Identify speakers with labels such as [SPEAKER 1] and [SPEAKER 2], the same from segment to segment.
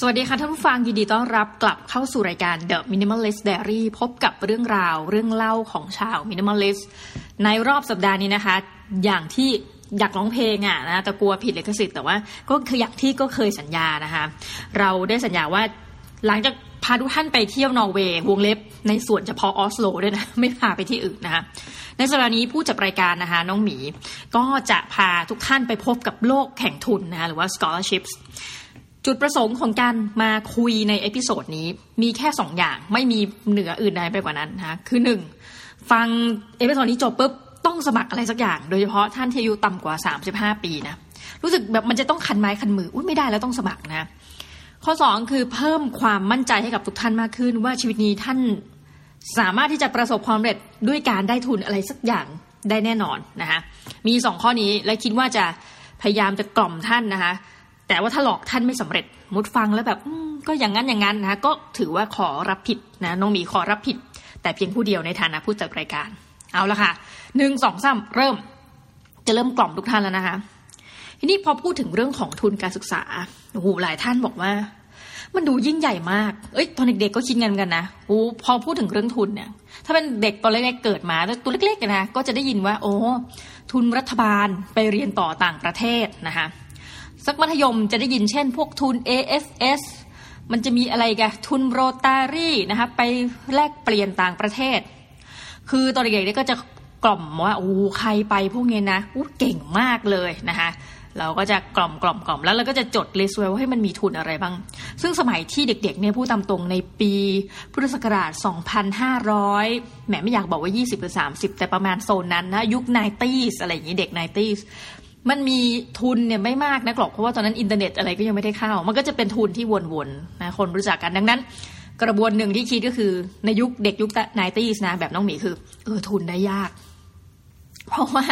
[SPEAKER 1] สวัสดีค่ะท่านผู้ฟังยินดีต้อนรับกลับเข้าสู่รายการ The Minimalist Diary พบกับเรื่องราวเรื่องเล่าของชาว Minimalist ในรอบสัปดาห์นี้นะคะ อย่างที่อยากร้องเพลงอะนะแต่กลัวผิดลิขสิทธิ์แต่ว่าก็คืออย่างที่ก็เคยสัญญานะคะ เราได้สัญญาว่าหลังจากพาทุกท่านไปเที่ยวนอร์เวย์วงเล็บในส่วนเฉพาะออสโลด้วยนะ ไม่พาไปที่อื่นนะคะในสัปดาห์นี้ผู้จัดรายการนะคะน้องหมี ก็จะพาทุกท่านไปพบกับโลกแข่งทุนนะคะหรือว่า scholarships จุดประสงค์ของการมาคุยใน episode นี้ มีแค่สองอย่างไม่มีเหนืออื่นใดไปกว่านั้นนะคะคือหนึ่งฟัง episode นี้จบปุ๊บต้องสมัครอะไรสักอย่าง โดยเฉพาะท่านที่อายุต่ำกว่า 35 ปีนะรู้สึกแบบมันจะต้องคันไม้คันมืออุ้ยไม่ได้แล้วต้องสมัครนะข้อสองคือเพิ่มความมั่นใจให้กับทุกท่านมากขึ้น ว่าชีวิตนี้ท่านสามารถที่จะประสบความสำเร็จด้วยการได้ทุนอะไรสักอย่างได้แน่นอนนะคะมีสองข้อนี้และคิดว่าจะพยายามจะกล่อมท่านนะคะ แต่ว่าถ้าหลอกท่านไม่สำเร็จมุดฟังแล้วแบบก็อย่างนั้นอย่างนั้นนะก็ถือว่าขอรับผิดนะน้องมีขอรับผิด แต่เพียงผู้เดียวในฐานะผู้จัดรายการ เอาละค่ะหนึ่งสองสามเริ่ม จะเริ่มกล่อมทุกท่านแล้วนะคะ ทีนี้พอพูดถึงเรื่องของทุนการศึกษาโอ้โหหลายท่านบอกว่า มันดูยิ่งใหญ่มาก เอ้ยตอนเด็กๆก็คิดเงินกันนะโอ้พอพูดถึงเรื่องทุนเนี่ย ถ้าเป็นเด็กตอนเล็กๆเกิดมาตัวเล็กๆนะก็จะได้ยินว่า โอ้ทุนรัฐบาลไปเรียนต่อต่างประเทศนะคะ สักมัธยมจะได้ยินเช่น พวกทุน AFS มันจะมีอะไรกันทุนโรตารี่นะคะไปแลกเปลี่ยนต่างประเทศ คือตอนเด็กๆก็จะกล่อมว่าโอ้ใครไปพวกนี้นะอู้เก่งมากเลยนะคะเราก็จะกล่อมกล่อมกล่อมแล้วเราก็จะจดลิสต์ไว้ว่าให้มันมีทุนอะไรบ้าง ซึ่งสมัยที่เด็กๆเนี่ยพูดตามตรงในปีพุทธศักราช 2,500 แหมไม่อยากบอกว่า 20 หรือ 30 แต่ประมาณโซนนั้นนะยุค 90s อะไรอย่างนี้เด็ก 90s มันมีทุนเนี่ยไม่มากนะกรอก เพราะว่าตอนนั้นอินเทอร์เน็ตอะไรก็ยังไม่ได้เข้า มันก็จะเป็นทุนที่วนๆนะคนรู้จักกันดังนั้น กระบวนหนึ่งที่คิดก็คือในยุคเด็กยุคไนตี้นะแบบน้องหมีคือเออทุนได้ยาก เพราะว่า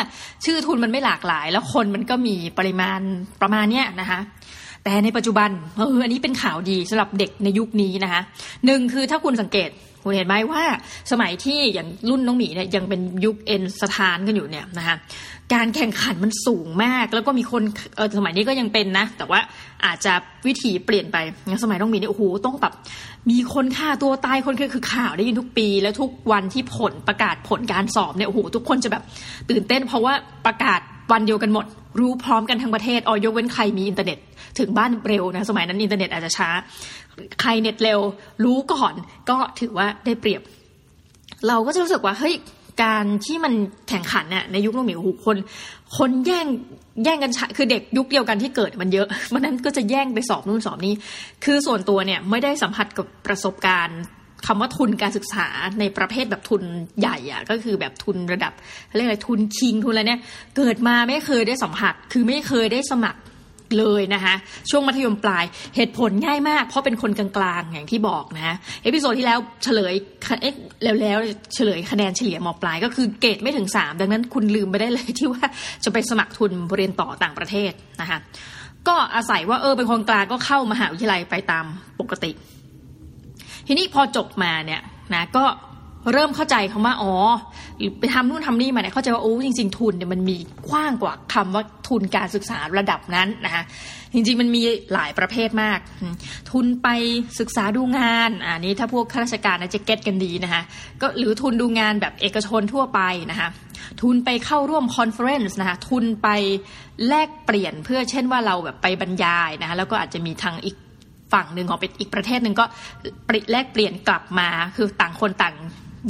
[SPEAKER 1] ชื่อทุนมันไม่หลากหลาย แล้วคนมันก็มีปริมาณประมาณเนี้ยนะคะ แต่ในปัจจุบันเอออันนี้เป็นข่าวดีสำหรับเด็กในยุคนี้นะคะหนึ่งคือถ้าคุณสังเกตคุณเห็นไหมว่าสมัยที่อย่างรุ่นน้องหมีเนี่ยยังเป็นยุคเอ็นสถานกันอยู่เนี่ยนะคะการแข่งขันมันสูงมาก แล้วก็มีคนเออสมัยนี้ก็ยังเป็นนะ แต่ว่าอาจจะวิถีเปลี่ยนไปอย่างสมัยน้องหมีเนี่ยโอ้โหต้องแบบมีคนฆ่าตัวตายคนคือข่าวได้ยินทุกปี แล้วทุกวันที่ผลประกาศผลการสอบเนี่ยโอ้โหทุกคนจะแบบตื่นเต้น เพราะว่าประกาศ วันเดียวกันหมด รู้พร้อมกันทั้งประเทศออยกเว้นใครมีอินเทอร์เน็ต ถึงบ้านเร็วนะสมัยนั้นอินเทอร์เน็ตอาจจะช้า ใครเน็ตเร็ว รู้ก่อนก็ถือว่าได้เปรียบ เราก็จะรู้สึกว่าเฮ้ยการที่มันแข่งขันเนี่ยในยุคนู้นมีผู้คน คนแย่งแย่งกันคือเด็กยุคเดียวกันที่เกิดมันเยอะมันนั้นก็จะแย่งไปสอบนู่นสอบนี้ คือส่วนตัวเนี่ยไม่ได้สัมผัสกับประสบการณ์ คำว่าทุนการศึกษาในประเภทแบบทุนใหญ่อะก็คือแบบทุนระดับเรียกอะไรทุน King ทุนอะไรเนี่ย เกิดมาไม่เคยได้สัมผัส คือไม่เคยได้สมัครเลยนะคะช่วงมัธยมปลายเหตุผลง่ายมาก เพราะเป็นคนกลางๆอย่างที่บอกนะ episode ที่แล้วเฉลยเอ๊ะแล้วแล้วเฉลยคะแนนเฉลี่ยมปลาย ก็คือเกรดไม่ถึง 3 ดังนั้นคุณลืมไปได้เลยที่ว่าจะไปสมัครทุนเรียนต่อต่างประเทศนะคะก็อาศัยว่าเออเป็นคนกลางก็เข้ามหาวิทยาลัยไปตามปกติ ทีนี้พอจบมาเนี่ยนะก็เริ่มเข้าใจคำว่าอ๋อไปทำนู่นทำนี่มาเนี่ยเข้าใจว่าโอ้จริง ๆ ทุนเนี่ยมันมีกว้างกว่าคำว่าทุนการศึกษาระดับนั้นนะคะจริง ๆ มันมีหลายประเภทมาก ทุนไปศึกษาดูงานอันนี้ถ้าพวกข้าราชการจะ get กันดีนะคะก็หรือทุนดูงานแบบเอกชนทั่วไปนะคะทุนไปเข้าร่วม conference นะคะทุนไปแลกเปลี่ยนเพื่อเช่นว่าเราแบบไปบรรยายนะคะแล้วก็อาจจะมีทางอีก ฝั่งหนึ่งของเป็นอีกประเทศหนึ่งก็แลกเปลี่ยนกลับมา คือต่างคนต่าง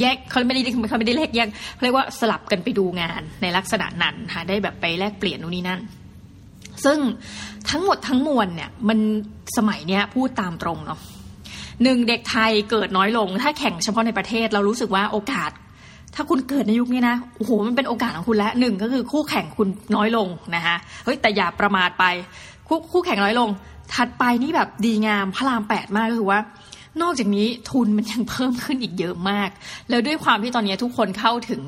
[SPEAKER 1] แยกเขาไม่ได้เขาไม่ได้แลกแยกเขาเรียกว่าสลับกันไปดูงานในลักษณะนั้นค่ะได้แบบไปแลกเปลี่ยนนู่นนี่นั่น ซึ่งทั้งหมดทั้งมวลเนี่ยมันสมัยเนี้ยพูดตามตรงเนาะหนึ่งเด็กไทยเกิดน้อยลง ถ้าแข่งเฉพาะในประเทศเรารู้สึกว่าโอกาส ถ้าคุณเกิดในยุคนี้นะโอ้โหมันเป็นโอกาสของคุณแล้วหนึ่งก็คือคู่แข่งคุณน้อยลงนะคะเฮ้ยแต่อย่าประมาทไป คู่คู่แข่งน้อยลง ถัดไปนี่แบบดีงามพระรามแปดมากก็คือว่า นอกจากนี้ทุนมันยังเพิ่มขึ้นอีกเยอะมาก แล้วด้วยความที่ตอนนี้ทุกคนเข้าถึง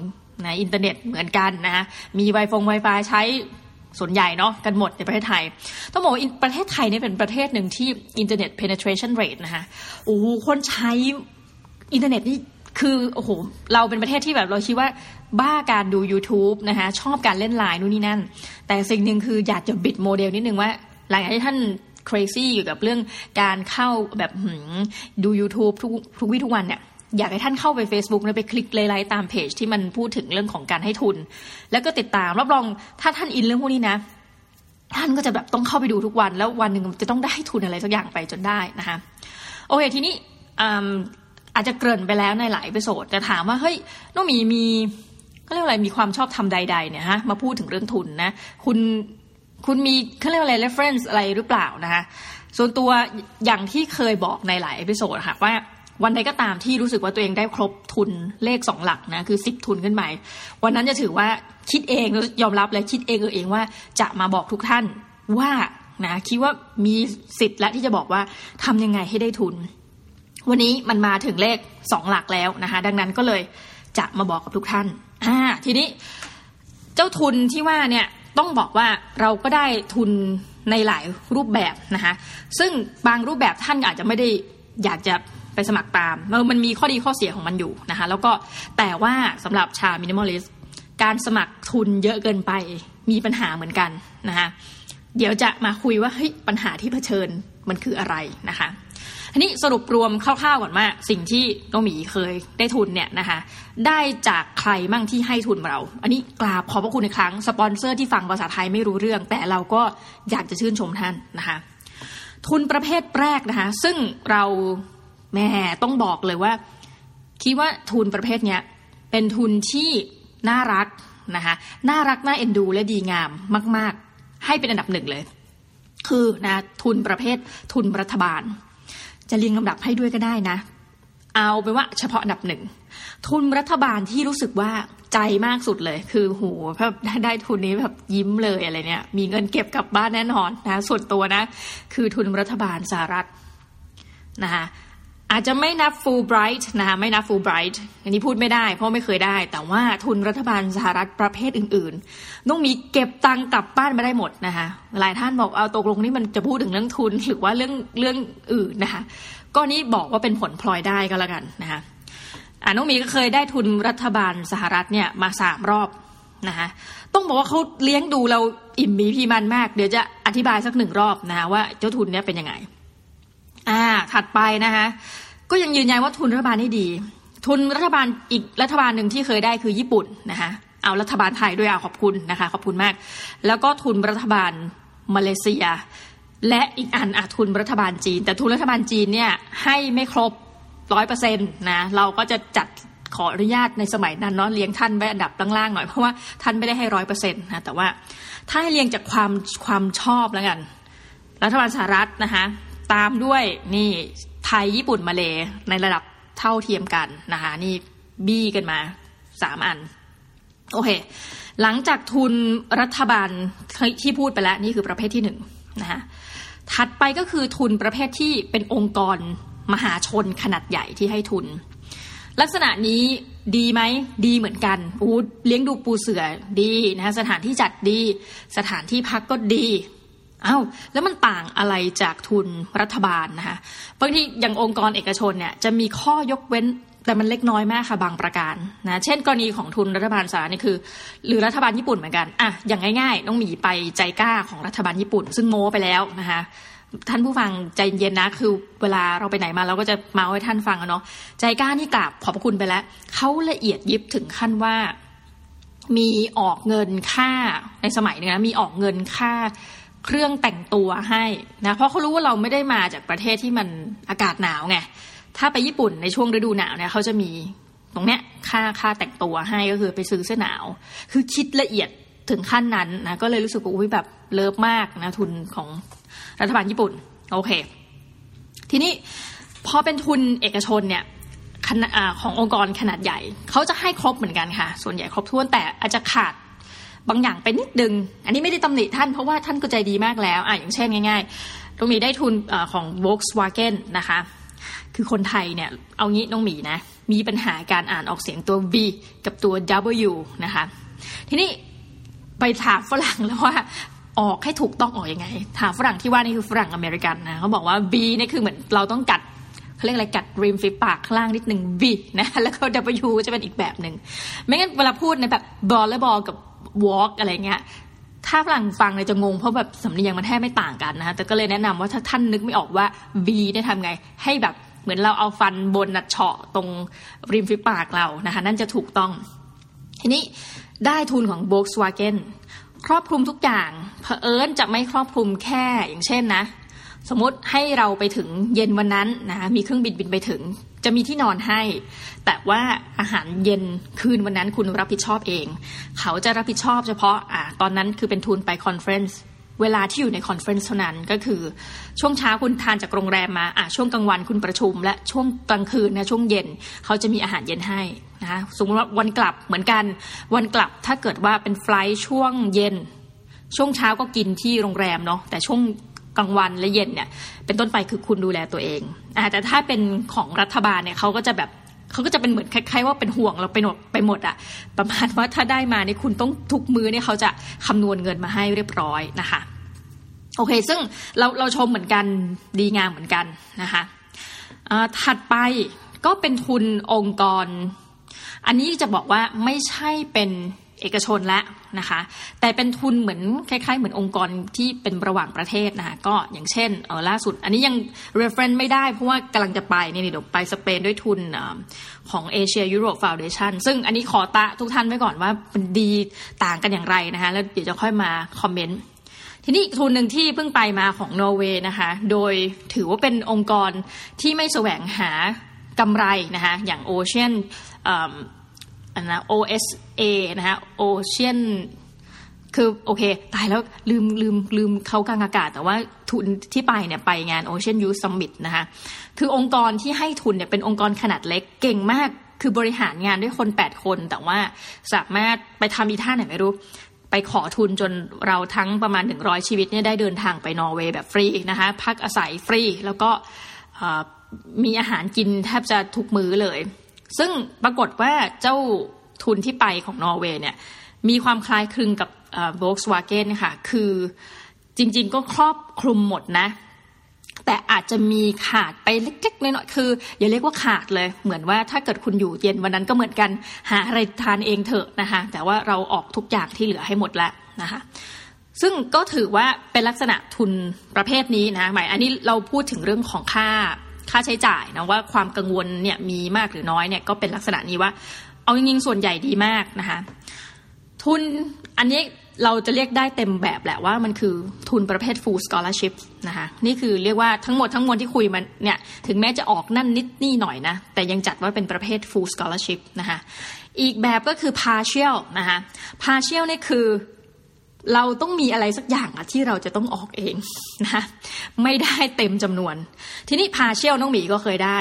[SPEAKER 1] นะอินเทอร์เน็ตเหมือนกันนะมีไวฟงไวไฟใช้ส่วนใหญ่เนาะกันหมดในประเทศไทย ต้องบอกว่าประเทศไทยเนี่ยเป็นประเทศหนึ่งที่อินเทอร์เน็ต penetration rate นะคะโอ้คนใช้อินเทอร์เน็ตนี่คือโอ้โหเราเป็นประเทศที่แบบเราคิดว่าบ้าการดู YouTube นะคะชอบการเล่นไลน์นู่นนี่นั่น แต่สิ่งหนึ่งคืออยากจะบิดโมเดลนิดนึงว่า หลังจากที่ท่าน crazy เกี่ยวกับเรื่องการเข้าแบบดู YouTube ทุกทุกวิทุกวันเนี่ยอยากให้ท่านเข้าไป Facebook แล้วไปคลิกไลค์ตามเพจที่มันพูดถึงเรื่องของการให้ทุน แล้วก็ติดตามรับรองถ้าท่าน in เรื่องพวกนี้นะ ท่านก็จะแบบต้องเข้าไปดูทุกวันแล้ววันหนึ่งจะต้องได้ทุนอะไรสักอย่างไปจนได้นะคะโอเคทีนี้อาจจะเกริ่นไปแล้วในหลาย episode จะถามว่าเฮ้ยน้องหมีมีเขาเรียกอะไรมีความชอบธรรมใด ๆ เนี่ยฮะมาพูดถึงเรื่องทุนนะ คุณ คุณมีเขาเรียกอะไร reference อะไรหรือเปล่านะคะส่วนตัวอย่างที่เคยบอกในหลาย episode ค่ะว่าวันใดก็ตามที่รู้สึกว่าตัวเองได้ครบทุนเลขสองหลักนะคือสิบทุนขึ้นไปวันนั้นจะถือว่าคิดเองยอมรับเลยคิดเองเออเองว่าจะมาบอกทุกท่านว่านะคิดว่ามีสิทธิ์และที่จะบอกว่าทำยังไงให้ได้ทุน วันนี้มันมาถึงเลขสองหลักแล้วนะคะดังนั้นก็เลยจะมาบอกกับทุกท่านอ่าทีนี้เจ้าทุนที่ว่าเนี่ย ต้องบอกว่าเราก็ได้ทุนในหลายรูปแบบนะคะซึ่งบางรูปแบบท่านอาจจะไม่ได้อยากจะไปสมัครตามมันมีข้อดีข้อเสียของมันอยู่นะคะแล้วก็แต่ว่าสำหรับชามินิมอลิสการสมัครทุนเยอะเกินไปมีปัญหาเหมือนกันนะคะเดี๋ยวจะมาคุยว่าเฮ้ยปัญหาที่เผชิญมันคืออะไรนะคะ ทีนี้สรุปรวมคร่าวๆก่อนว่าสิ่งที่น้องหมีเคยได้ทุนเนี่ยนะคะได้จากใครมั่งที่ให้ทุนเรา อันนี้กราบขอบพระคุณในครั้ง สปอนเซอร์ที่ฟังภาษาไทยไม่รู้เรื่อง แต่เราก็อยากจะชื่นชมท่านนะคะทุนประเภทแรกนะคะ ซึ่งเราแม่ต้องบอกเลยว่า คิดว่าทุนประเภทเนี้ยเป็นทุนที่น่ารักนะคะน่ารักน่าเอ็นดู และดีงามมาก ๆ ให้เป็นอันดับหนึ่งเลย คือนะทุนประเภททุนรัฐบาล จะเรียงลำดับให้ด้วยก็ได้นะ เอาไปว่าเฉพาะอันดับหนึ่งทุนรัฐบาลที่รู้สึกว่าใจมากสุดเลย คือโหแบบได้ทุนนี้แบบยิ้มเลยอะไรเนี่ย มีเงินเก็บกลับบ้านแน่นอนนะส่วนตัวนะ คือทุนรัฐบาลสหรัฐนะคะ อาจจะไม่นับ full bright นะคะไม่นับ full bright อันนี้พูดไม่ได้ เพราะไม่เคยได้ แต่ว่าทุนรัฐบาลสหรัฐประเภทอื่นๆต้องมีเก็บตังกลับบ้านมาได้หมดนะคะหลายท่านบอกเอาตกลงนี่มันจะพูดถึงเรื่องทุนหรือว่าเรื่องเรื่องอื่นนะคะก็นี้บอกว่าเป็นผลพลอยได้ก็แล้วกันนะคะอ่าน้องมีก็เคยได้ทุนรัฐบาลสหรัฐเนี่ยมาสามรอบนะคะต้องบอกว่าเขาเลี้ยงดูเราอิ่มมีพีมันมาก เดี๋ยวจะอธิบายสักหนึ่งรอบนะคะว่าเจ้าทุนเนี้ยเป็นยังไง อ่าถัดไปนะคะก็ยังยืนยันว่าทุนรัฐบาลนี่ดี ทุนรัฐบาลอีกรัฐบาลหนึ่งที่เคยได้คือญี่ปุ่นนะคะเอารัฐบาลไทยด้วยอาขอบคุณนะคะขอบคุณมาก แล้วก็ทุนรัฐบาลมาเลเซีย และอีกอันอาทุนรัฐบาลจีน แต่ทุนรัฐบาลจีนเนี่ยให้ไม่ครบร้อยเปอร์เซ็นต์นะเราก็จะจัดขออนุญาตในสมัยนั้นเนาะเลี้ยงท่านไว้อันดับล่างๆหน่อยเพราะว่าท่านไม่ได้ให้ร้อยเปอร์เซ็นต์นะแต่ว่าถ้าให้เรียงจากความความชอบแล้วกัน รัฐบาลสหรัฐนะคะ ตามด้วยนี่ไทยญี่ปุ่นมาเลในระดับเท่าเทียมกันนะคะนี่บี้กันมาสามอัน โอเค หลังจากทุนรัฐบาลที่พูดไปแล้วนี่คือประเภทที่หนึ่งนะคะถัดไปก็คือทุนประเภทที่เป็นองค์กรมหาชนขนาดใหญ่ที่ให้ทุน ลักษณะนี้ดีไหมดีเหมือนกันอู้เลี้ยงดูปูเสือดีนะคะสถานที่จัดดี สถานที่พักก็ดี อา้าวแล้วมันต่างอะไรจากทุนรัฐบาลนะคะบางทีอย่างองค์กรเอกชนเนี่ยจะมีข้อยกเว้นแต่มันเล็กน้อยมากค่ะบางประการนะเช่น กรณีของทุนรัฐบาลสหรัฐนี่คือ หรือรัฐบาลญี่ปุ่นเหมือนกันอะอย่างง่ายๆ ต้องมีไปใจกล้าของรัฐบาลญี่ปุ่น ซึ่งโม้ไปแล้วนะคะท่านผู้ฟังใจเย็นนะคือเวลาเราไปไหนมาเราก็จะมาให้ท่านฟังเนาะใจกล้านี่กราบขอบคุณไปแล้วเขาละเอียดยิบถึงขั้นว่ามีออกเงินค่าในสมัยนี้นะมีออกเงินค่า เครื่องแต่งตัวให้นะเพราะเขารู้ว่าเราไม่ได้มาจากประเทศที่มันอากาศหนาวไงถ้าไปญี่ปุ่นในช่วงฤดูหนาวเนี่ยเขาจะมีตรงเนี้ยค่าค่าแต่งตัวให้ก็คือไปซื้อเสื้อหนาว คือคิดละเอียดถึงขั้นนั้นนะก็เลยรู้สึกว่าอุ้ยแบบเลิฟมากนะทุนของรัฐบาลญี่ปุ่นโอเค ทีนี้พอเป็นทุนเอกชนเนี่ยขององค์กรขนาดใหญ่เขาจะให้ครบเหมือนกันค่ะ ส่วนใหญ่ครบถ้วนแต่อาจจะขาด บางอย่างไปนิดนึง อันนี้ไม่ได้ตำหนิท่านเพราะว่าท่านก็ใจดีมากแล้วอะอย่างเช่นง่ายๆตรงนี้ได้ทุนอของ Volkswagen นะคะ คือคนไทยเนี่ยเอางี้น้องหมีนะ มีปัญหาการอ่านออกเสียงตัว V กับตัว W นะคะ ทีนี้ไปถามฝรั่งแล้วว่าออกให้ถูกต้องออกอยังไง ถามฝรั่งที่ว่านี่คือฝรั่งอเมริกันนะเขาบอกว่า V นี่คือเหมือนเราต้องกัดเขาเรียกอะไรกัดริมฝีปากข้างล่างนิดหนึ่ง V นะแล้วก็ W จะเป็นอีกแบบหนึ่งไม่งั้นเวลาพูดในแบบบอลและบอลกับ walk อะไรเงี้ยถ้าฝรั่งฟังเนี่ยจะงงเพราะแบบสำเนียงมันแทบไม่ต่างกันนะคะแต่ก็เลยแนะนำว่าถ้าท่านนึกไม่ออกว่า V เนี่ยทำไง ให้แบบเหมือนเราเอาฟันบนนัดเฉาะตรงริมฝีปากเรานะคะนั่นจะถูกต้อง ทีนี้ได้ทุนของ Volkswagen ครอบคลุมทุกอย่างเผอิญจะไม่ครอบคลุมแค่อย่างเช่นนะ สมมติให้เราไปถึงเย็นวันนั้นนะมีเครื่องบินบินไปถึง จะมีที่นอนให้ แต่ว่าอาหารเย็นคืนวันนั้นคุณรับผิดชอบเอง เขาจะรับผิดชอบเฉพาะอ่าตอนนั้นคือเป็นทุนไป conference เวลาที่อยู่ใน conference เท่านั้นก็คือ ช่วงเช้าคุณทานจากโรงแรมมาอะช่วงกลางวันคุณประชุม และช่วงกลางคืนนะช่วงเย็นเขาจะมีอาหารเย็นให้นะคะสมมติว่าวันกลับเหมือนกัน วันกลับถ้าเกิดว่าเป็นไฟล์ช่วงเย็น ช่วงเช้าก็กินที่โรงแรมเนาะแต่ช่วง กลางวันและเย็นเนี่ยเป็นต้นไปคือคุณดูแลตัวเองอ่าแต่ถ้าเป็นของรัฐบาลเนี่ยเขาก็จะแบบเขาก็จะเป็นเหมือนคล้ายๆ ว่าเป็นห่วงเราไปหมดไปหมดอะประมาณว่าถ้าได้มาเนี่ยคุณต้องทุกมือเนี่ยเขาจะคำนวณเงินมาให้เรียบร้อยนะคะโอเค ซึ่งเราเราชมเหมือนกันดีงามเหมือนกันนะคะถัดไปก็เป็นทุนองค์กร อันนี้จะบอกว่าไม่ใช่เป็น เอกชนแล้วนะคะ แต่เป็นทุนเหมือนคล้ายๆ เหมือนองค์กรที่เป็นระหว่างประเทศนะคะก็อย่างเช่นเออล่าสุด อันนี้ยัง reference ไม่ได้เพราะว่ากำลังจะไปนี่เดี๋ยวไปสเปนด้วยทุนของ Asia Europe Foundation ซึ่งอันนี้ขอตะทุกท่านไว้ก่อนว่ามันดีต่างกันอย่างไรนะคะแล้วเดี๋ยวจะค่อยมาคอมเมนต์ทีนี้ทุนหนึ่งที่เพิ่งไปมาของนอร์เวย์นะคะ โดยถือว่าเป็นองค์กรที่ไม่แสวงหากำไรนะคะอย่าง Ocean อันนะ OSA นะฮะ Ocean คือโอเค ตายแล้วลืมลืมลืมเขากลางอากาศ แต่ว่าทุนที่ไปเนี่ยไปงาน Ocean Youth Summit นะคะคือองค์กรที่ให้ทุนเนี่ยเป็นองค์กรขนาดเล็กเก่งมากคือบริหารงานด้วยคน 8 คน แต่ว่าสามารถไปทำอีท่าไหนไม่รู้ ไปขอทุนจนเราทั้งประมาณ 100 ชีวิตเนี่ยได้เดินทางไปนอร์เวย์แบบฟรีนะคะพักอาศัยฟรี แล้วก็มีอาหารกินแทบจะทุกมื้อเลย ซึ่งปรากฏว่าเจ้าทุนที่ไปของนอร์เวย์เนี่ยมีความคล้ายคลึงกับ Volkswagen ค่ะคือจริงๆก็ครอบคลุมหมดนะ แต่อาจจะมีขาดไปเล็กๆน้อยๆคือ อย่าเรียกว่าขาดเลย เหมือนว่าถ้าเกิดคุณอยู่เย็นวันนั้นก็เหมือนกันหาอะไรทานเองเถอะนะคะแต่ว่าเราออกทุกอย่างที่เหลือให้หมดแล้วนะคะซึ่งก็ถือว่าเป็นลักษณะทุนประเภทนี้นะหมายอันนี้เราพูดถึงเรื่องของค่า ค่าใช้จ่ายนะว่าความกังวลเนี่ยมีมากหรือน้อยเนี่ยก็เป็นลักษณะนี้ว่า เอาจริงๆส่วนใหญ่ดีมากนะคะทุนอันนี้เราจะเรียกได้เต็มแบบแหละว่ามันคือทุนประเภท full scholarship นะคะนี่คือเรียกว่าทั้งหมดทั้งมวลที่คุยมันเนี่ยถึงแม้จะออกนั่นนิดนี่หน่อยนะ แต่ยังจัดว่าเป็นประเภท full scholarship นะคะอีกแบบก็คือ partial นะคะ partial นี่คือ เราต้องมีอะไรสักอย่างอะที่เราจะต้องออกเองนะไม่ได้เต็มจำนวน ทีนี้ partial น้องหมีก็เคยได้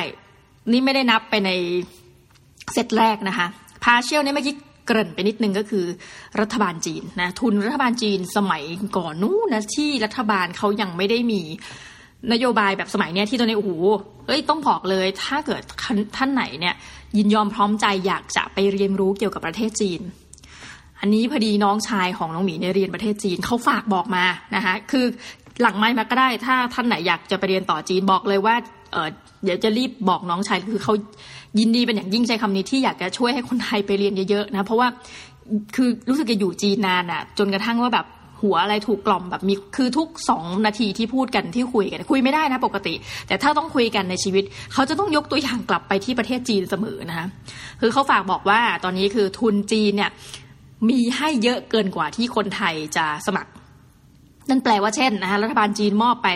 [SPEAKER 1] นี่ไม่ได้นับไปในเซตแรกนะคะพาเชียลเนี่ยเมื่อกี้เกริ่นไปนิดนึงก็คือรัฐบาลจีนนะทุนรัฐบาลจีนสมัยก่อนนู้นนะที่รัฐบาลเขายังไม่ได้มีนโยบายแบบสมัยเนี้ยที่ตอนนี้โอ้โหเอ้ยต้องบอกเลยถ้าเกิดท่านไหนเนี่ยยินยอมพร้อมใจอยากจะไปเรียนรู้เกี่ยวกับประเทศจีน อันนี้พอดีน้องชายของน้องหมีเนี่ยเรียนประเทศจีนเขาฝากบอกมานะคะคือหลังไม่มาก็ได้ถ้าท่านไหนอยากจะไปเรียนต่อจีนบอกเลยว่าเเดี๋ยวจะรีบบอกน้องชายคือเขายินดีเป็นอย่างยิ่งใจคำนี้ที่อยากจะช่วยให้คนไทยไปเรียนเยอะๆนะเพราะว่าคือรู้สึกจะอยู่จีนนานอะ่ะ จนกระทั่งว่าแบบหัวอะไรถูกกล่อมแบบมีคือทุกสองนาทีที่พูดกันที่คุยกันคุยไม่ได้นะปกติ แต่ถ้าต้องคุยกันในชีวิต เขาจะต้องยกตัวอย่างกลับไปที่ประเทศจีนเสมอนะคะคือเขาฝากบอกว่าตอนนี้คือทุนจีนเนี่ย มีให้เยอะเกินกว่าที่คนไทยจะสมัคร นั่นแปลว่าเช่นนะคะรัฐบาลจีนมอบไป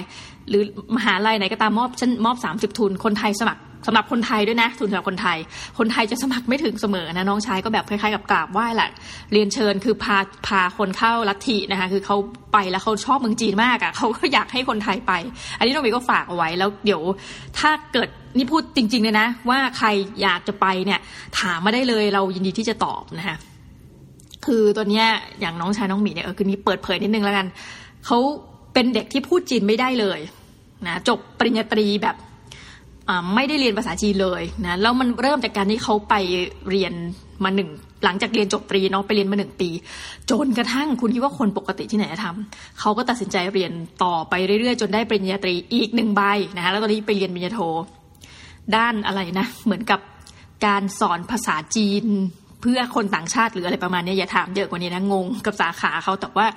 [SPEAKER 1] หรือมหาลัยไหนก็ตามมอบฉันมอบสามสิบทุนคนไทยสมัครสำหรับคนไทยด้วยนะทุนสำหรับคนไทย คนไทยจะสมัครไม่ถึงเสมอนะน้องชายก็แบบคล้ายๆกับกราบไหว้แหละเรียนเชิญคือพาพาคนเข้าลัทธินะคะคือเขาไปแล้วเขาชอบเมืองจีนมากอะ่ะเขาก็อยากให้คนไทยไป อันนี้น้องวีก็ฝากเอาไว้แล้วเดี๋ยวถ้าเกิดนี่พูดจริงๆเลยนะ ว่าใครอยากจะไปเนี่ยถามมาได้เลยเรายินดีที่จะตอบนะคะ คือตัวเนี้ยอย่างน้องชายน้องหมีเนี่ยเออคือนี้เปิดเผยนิดนึงแล้วกันเขาเป็นเด็กที่พูดจีนไม่ได้เลยนะจบปริญญาตรีแบบไม่ได้เรียนภาษาจีนเลยนะแล้วมันเริ่มจากการที่เขาไปเรียนมาหนึ่งหลังจากเรียนจบตรีเนาะไปเรียนมาหนึ่งปี จนกระทั่งคุณคิดว่าคนปกติที่ไหนจะทำเขาก็ตัดสินใจเรียนต่อไปเรื่อยๆ จนได้ปริญญาตรีอีกหนึ่งใบนะคะแล้วตอนนี้ไปเรียนปริญญาโท ด้านอะไรนะ เหมือนกับการสอนภาษาจีน เพื่อคนต่างชาติหรืออะไรประมาณนี้อย่าถามเยอะกว่านี้นะงงกับสาขาเขาแต่ว่า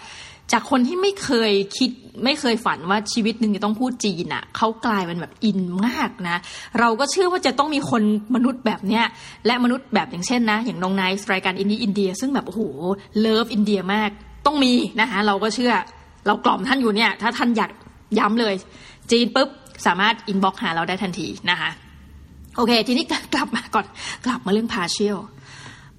[SPEAKER 1] จากคนที่ไม่เคยคิดไม่เคยฝันว่าชีวิตหนึ่งจะต้องพูดจีนอะ่ะเขากลายเป็นแบบ in มากนะ เราก็เชื่อว่าจะต้องมีคนมนุษย์แบบเนี้ยและมนุษย์แบบอย่างเช่นนะ อย่างน้องไนท์รายการอินดี้อินเดีย ซึ่งแบบโอ้โห love อินเดียมากต้องมีนะคะเราก็เชื่อเรากล่อมท่านอยู่เนี่ย ถ้าท่านอยากย้ำเลย จีนปุ๊บสามารถ inbox หาเราได้ทันทีนะคะโอเค ทีนี้กลับมาก่อนกลับมาเรื่อง partial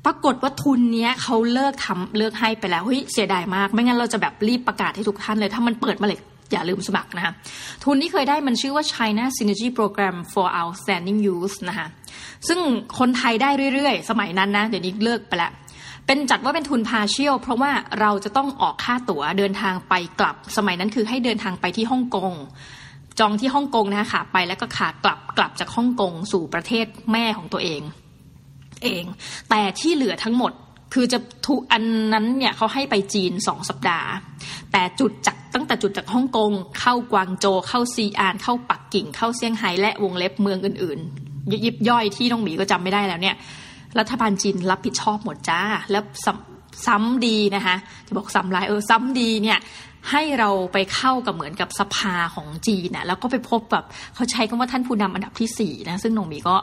[SPEAKER 1] ปรากฏว่าทุนเนี้ยเขาเลิกทำเลิกให้ไปแล้วเฮ้ยเสียดายมาก ไม่งั้นเราจะแบบรีบประกาศให้ทุกท่านเลย ถ้ามันเปิดมาเลยอย่าลืมสมัครนะคะทุนที่เคยได้มันชื่อว่า China Synergy Program for Outstanding Youth นะคะซึ่งคนไทยได้เรื่อยๆ สมัยนั้นนะ เดี๋ยวนี้เลิกไปแล้วเป็นจัดว่าเป็นทุนพาเชียลเพราะว่าเราจะต้องออกค่าตั๋วเดินทางไปกลับ สมัยนั้นคือให้เดินทางไปที่ฮ่องกงจองที่ฮ่องกงนะคะขาไปแล้วก็ขากลับกลับจากฮ่องกงสู่ประเทศแม่ของตัวเอง เอง แต่ที่เหลือทั้งหมดคือจะทุกอันนั้นเนี่ยเขาให้ไปจีนสองสัปดาห์ แต่จุดจากตั้งแต่จุดจากฮ่องกงเข้ากวางโจเข้าซีอาน เข้าปักกิ่ง เข้าเซี่ยงไฮ้และวงเล็บเมืองอื่นๆ ยิบย่อยที่น้องหมีก็จำไม่ได้แล้วเนี่ย รัฐบาลจีนรับผิดชอบหมดจ้า แล้วซ้ำดีนะคะจะบอกซ้ำลายเออซ้ำดีเนี่ย ให้เราไปเข้ากับเหมือนกับสภาของจีนนะแล้วก็ไปพบแบบเขาใช้คำว่าท่านผู้นำอันดับที่สี่นะซึ่งหนงมีก็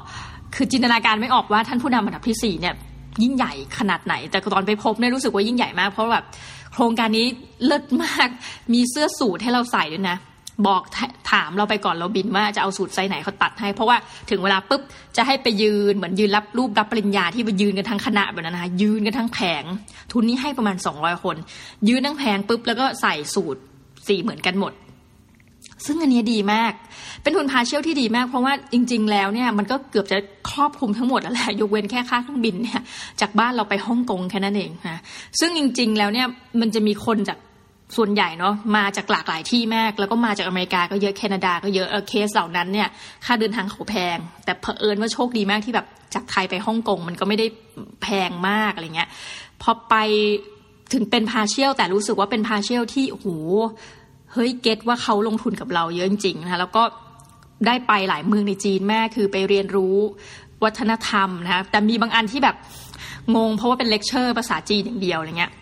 [SPEAKER 1] คือจินตนาการไม่ออกว่าท่านผู้นำอันดับที่สี่เนี่ยยิ่งใหญ่ขนาดไหน แต่ตอนไปพบเนี่ยรู้สึกว่ายิ่งใหญ่มาก เพราะแบบโครงการนี้เลิศมากมีเสื้อสูทให้เราใส่ด้วยนะ บอกถามเราไปก่อนเราบินว่าจะเอาสูตรไซไหนเขาตัดให้ เพราะว่าถึงเวลาปุ๊บจะให้ไปยืนเหมือนยืนรับรูปรับปริญญาที่ไปยืนกันทั้งคณะแบบนั้นนะคะยืนกันทั้งแผง ทุนนี้ให้ประมาณสองร้อยคน ยืนทั้งแผงปุ๊บแล้วก็ใส่สูตรสีเหมือนกันหมด ซึ่งอันนี้ดีมาก เป็นทุนพาเชียลที่ดีมาก เพราะว่าจริง ๆ แล้วเนี่ยมันก็เกือบจะครอบคลุมทั้งหมดแล้วแหละยกเว้นแค่ค่าเครื่องบินเนี่ยจากบ้านเราไปฮ่องกงแค่นั้นเองนะซึ่งจริง ๆ แล้วเนี่ยมันจะมีคนจาก ส่วนใหญ่เนาะมาจากหลากหลายที่มาก แล้วก็มาจากอเมริกาก็เยอะแคนาดาก็เยอะเออเคสเหล่านั้นเนี่ยค่าเดินทางเขาแพง แต่เผอิญว่าโชคดีมากที่แบบจากไทยไปฮ่องกงมันก็ไม่ได้แพงมากอะไรเงี้ยพอไปถึงเป็น partial แต่รู้สึกว่าเป็น partial ที่โหเฮ้ย get ว่าเขาลงทุนกับเราเยอะจริงๆนะคะแล้วก็ได้ไปหลายเมืองในจีนแม่คือไปเรียนรู้วัฒนธรรมนะคะแต่มีบางอันที่แบบงงเพราะว่าเป็นเลคเชอร์ภาษาจีนอย่างเดียวอะไรเงี้ย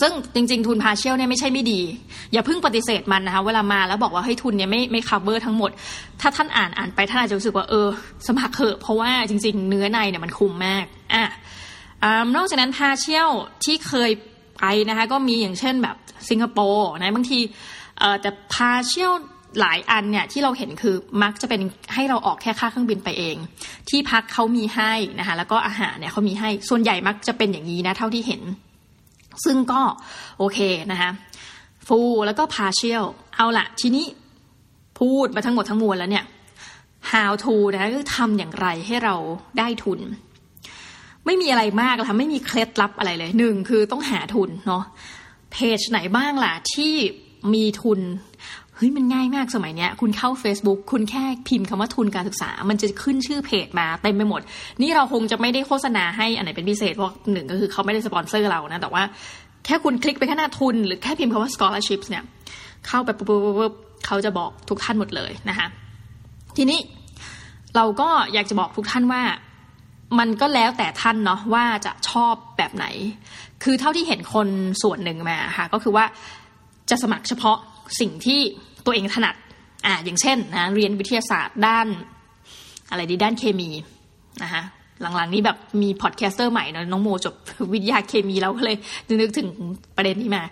[SPEAKER 1] ซึ่งจริงๆ ทุน partial เนี่ยไม่ใช่ไม่ดี อย่าเพิ่งปฏิเสธมันนะคะเวลามาแล้วบอกว่าให้ทุนเนี่ยไม่ไม่ cover ทั้งหมด ถ้าท่านอ่านอ่านไปท่านอาจจะรู้สึกว่าเออ สมัครเถอะเพราะว่าจริง ๆ เนื้อในเนี่ยมันคุ้มมากอะนอกจากนั้นพาเชียลที่เคยไปนะคะก็มีอย่างเช่นแบบสิงคโปร์นะบางทีแต่พาเชียลหลายอันเนี่ยที่เราเห็นคือมักจะเป็นให้เราออกแค่ค่าเครื่องบินไปเอง ที่พักเขามีให้นะคะแล้วก็อาหารเนี่ยเขามีให้ส่วนใหญ่มักจะเป็นอย่างนี้นะเท่าที่เห็น ซึ่งก็โอเคนะคะฟูแล้วก็ partial เอาละทีนี้พูดมาทั้งหมดทั้งมวลแล้วเนี่ย how to นะคือทำอย่างไรให้เราได้ทุน ไม่มีอะไรมากลยค่ะไม่มีเคล็ดลับอะไรเลยหนึ่งคือต้องหาทุนเนาะเพจไหนบ้างล่ะที่มีทุน เฮ้ยมันง่ายมากสมัยเนี้ย คุณเข้า Facebook คุณแค่พิมพ์คำว่าทุนการศึกษา มันจะขึ้นชื่อเพจมาเต็มไปหมด นี่เราคงจะไม่ได้โฆษณาให้อันไหนเป็นพิเศษ เพราะหนึ่งก็คือเขาไม่ได้สปอนเซอร์เรานะ แต่ว่าแค่คุณคลิกไปแค่หน้าทุน หรือแค่พิมพ์คำว่า scholarships เนี่ย เข้าไปปุ๊บปุ๊บเขาจะบอกทุกท่านหมดเลยนะคะทีนี้เราก็อยากจะบอกทุกท่านว่ามันก็แล้วแต่ท่านเนาะว่าจะชอบแบบไหน คือเท่าที่เห็นคนส่วนหนึ่งมาค่ะก็คือว่าจะสมัครเฉพาะ สิ่งที่ตัวเองถนัดอ่าอย่างเช่นนะเรียนวิทยาศาสตร์ด้าน อะไรดีด้านเคมีนะคะหลังๆนี้แบบมี podcaster ใหม่นะน้องโมจบวิทยาเคมีแล้วก็เลยนึกถึงประเด็นนี้มา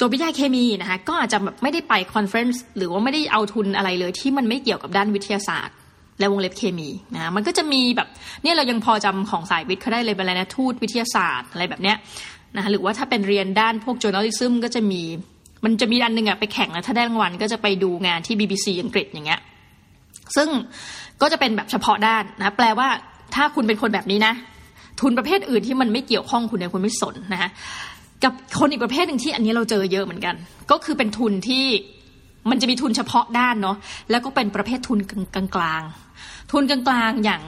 [SPEAKER 1] จบวิทยาเคมีนะคะก็อาจจะแบบไม่ได้ไป conference หรือว่าไม่ได้เอาทุนอะไรเลยที่มันไม่เกี่ยวกับด้านวิทยาศาสตร์ และวงเล็บเคมีนะมันก็จะมีแบบเนี่ยเรายังพอจำของสายวิทย์เขาได้เลยเป็นอะไรนะทูตวิทยาศาสตร์อะไรแบบเนี้ยนะคะหรือว่าถ้าเป็นเรียนด้านพวก journalism ก็จะมี มันจะมีอันหนึ่งอะไปแข่งแล้วถ้าได้รางวัลก็จะไปดูงานที่ BBC อังกฤษอย่างเงี้ยซึ่งก็จะเป็นแบบเฉพาะด้านนะแปลว่าถ้าคุณเป็นคนแบบนี้นะ ทุนประเภทอื่นที่มันไม่เกี่ยวข้องคุณเนี่ยคุณไม่สนนะคะกับคนอีกประเภทหนึ่งที่อันนี้เราเจอเยอะเหมือนกัน ก็คือเป็นทุนที่มันจะมีทุนเฉพาะด้านเนาะแล้วก็เป็นประเภททุนกลางๆ ทุนกลางๆอย่าง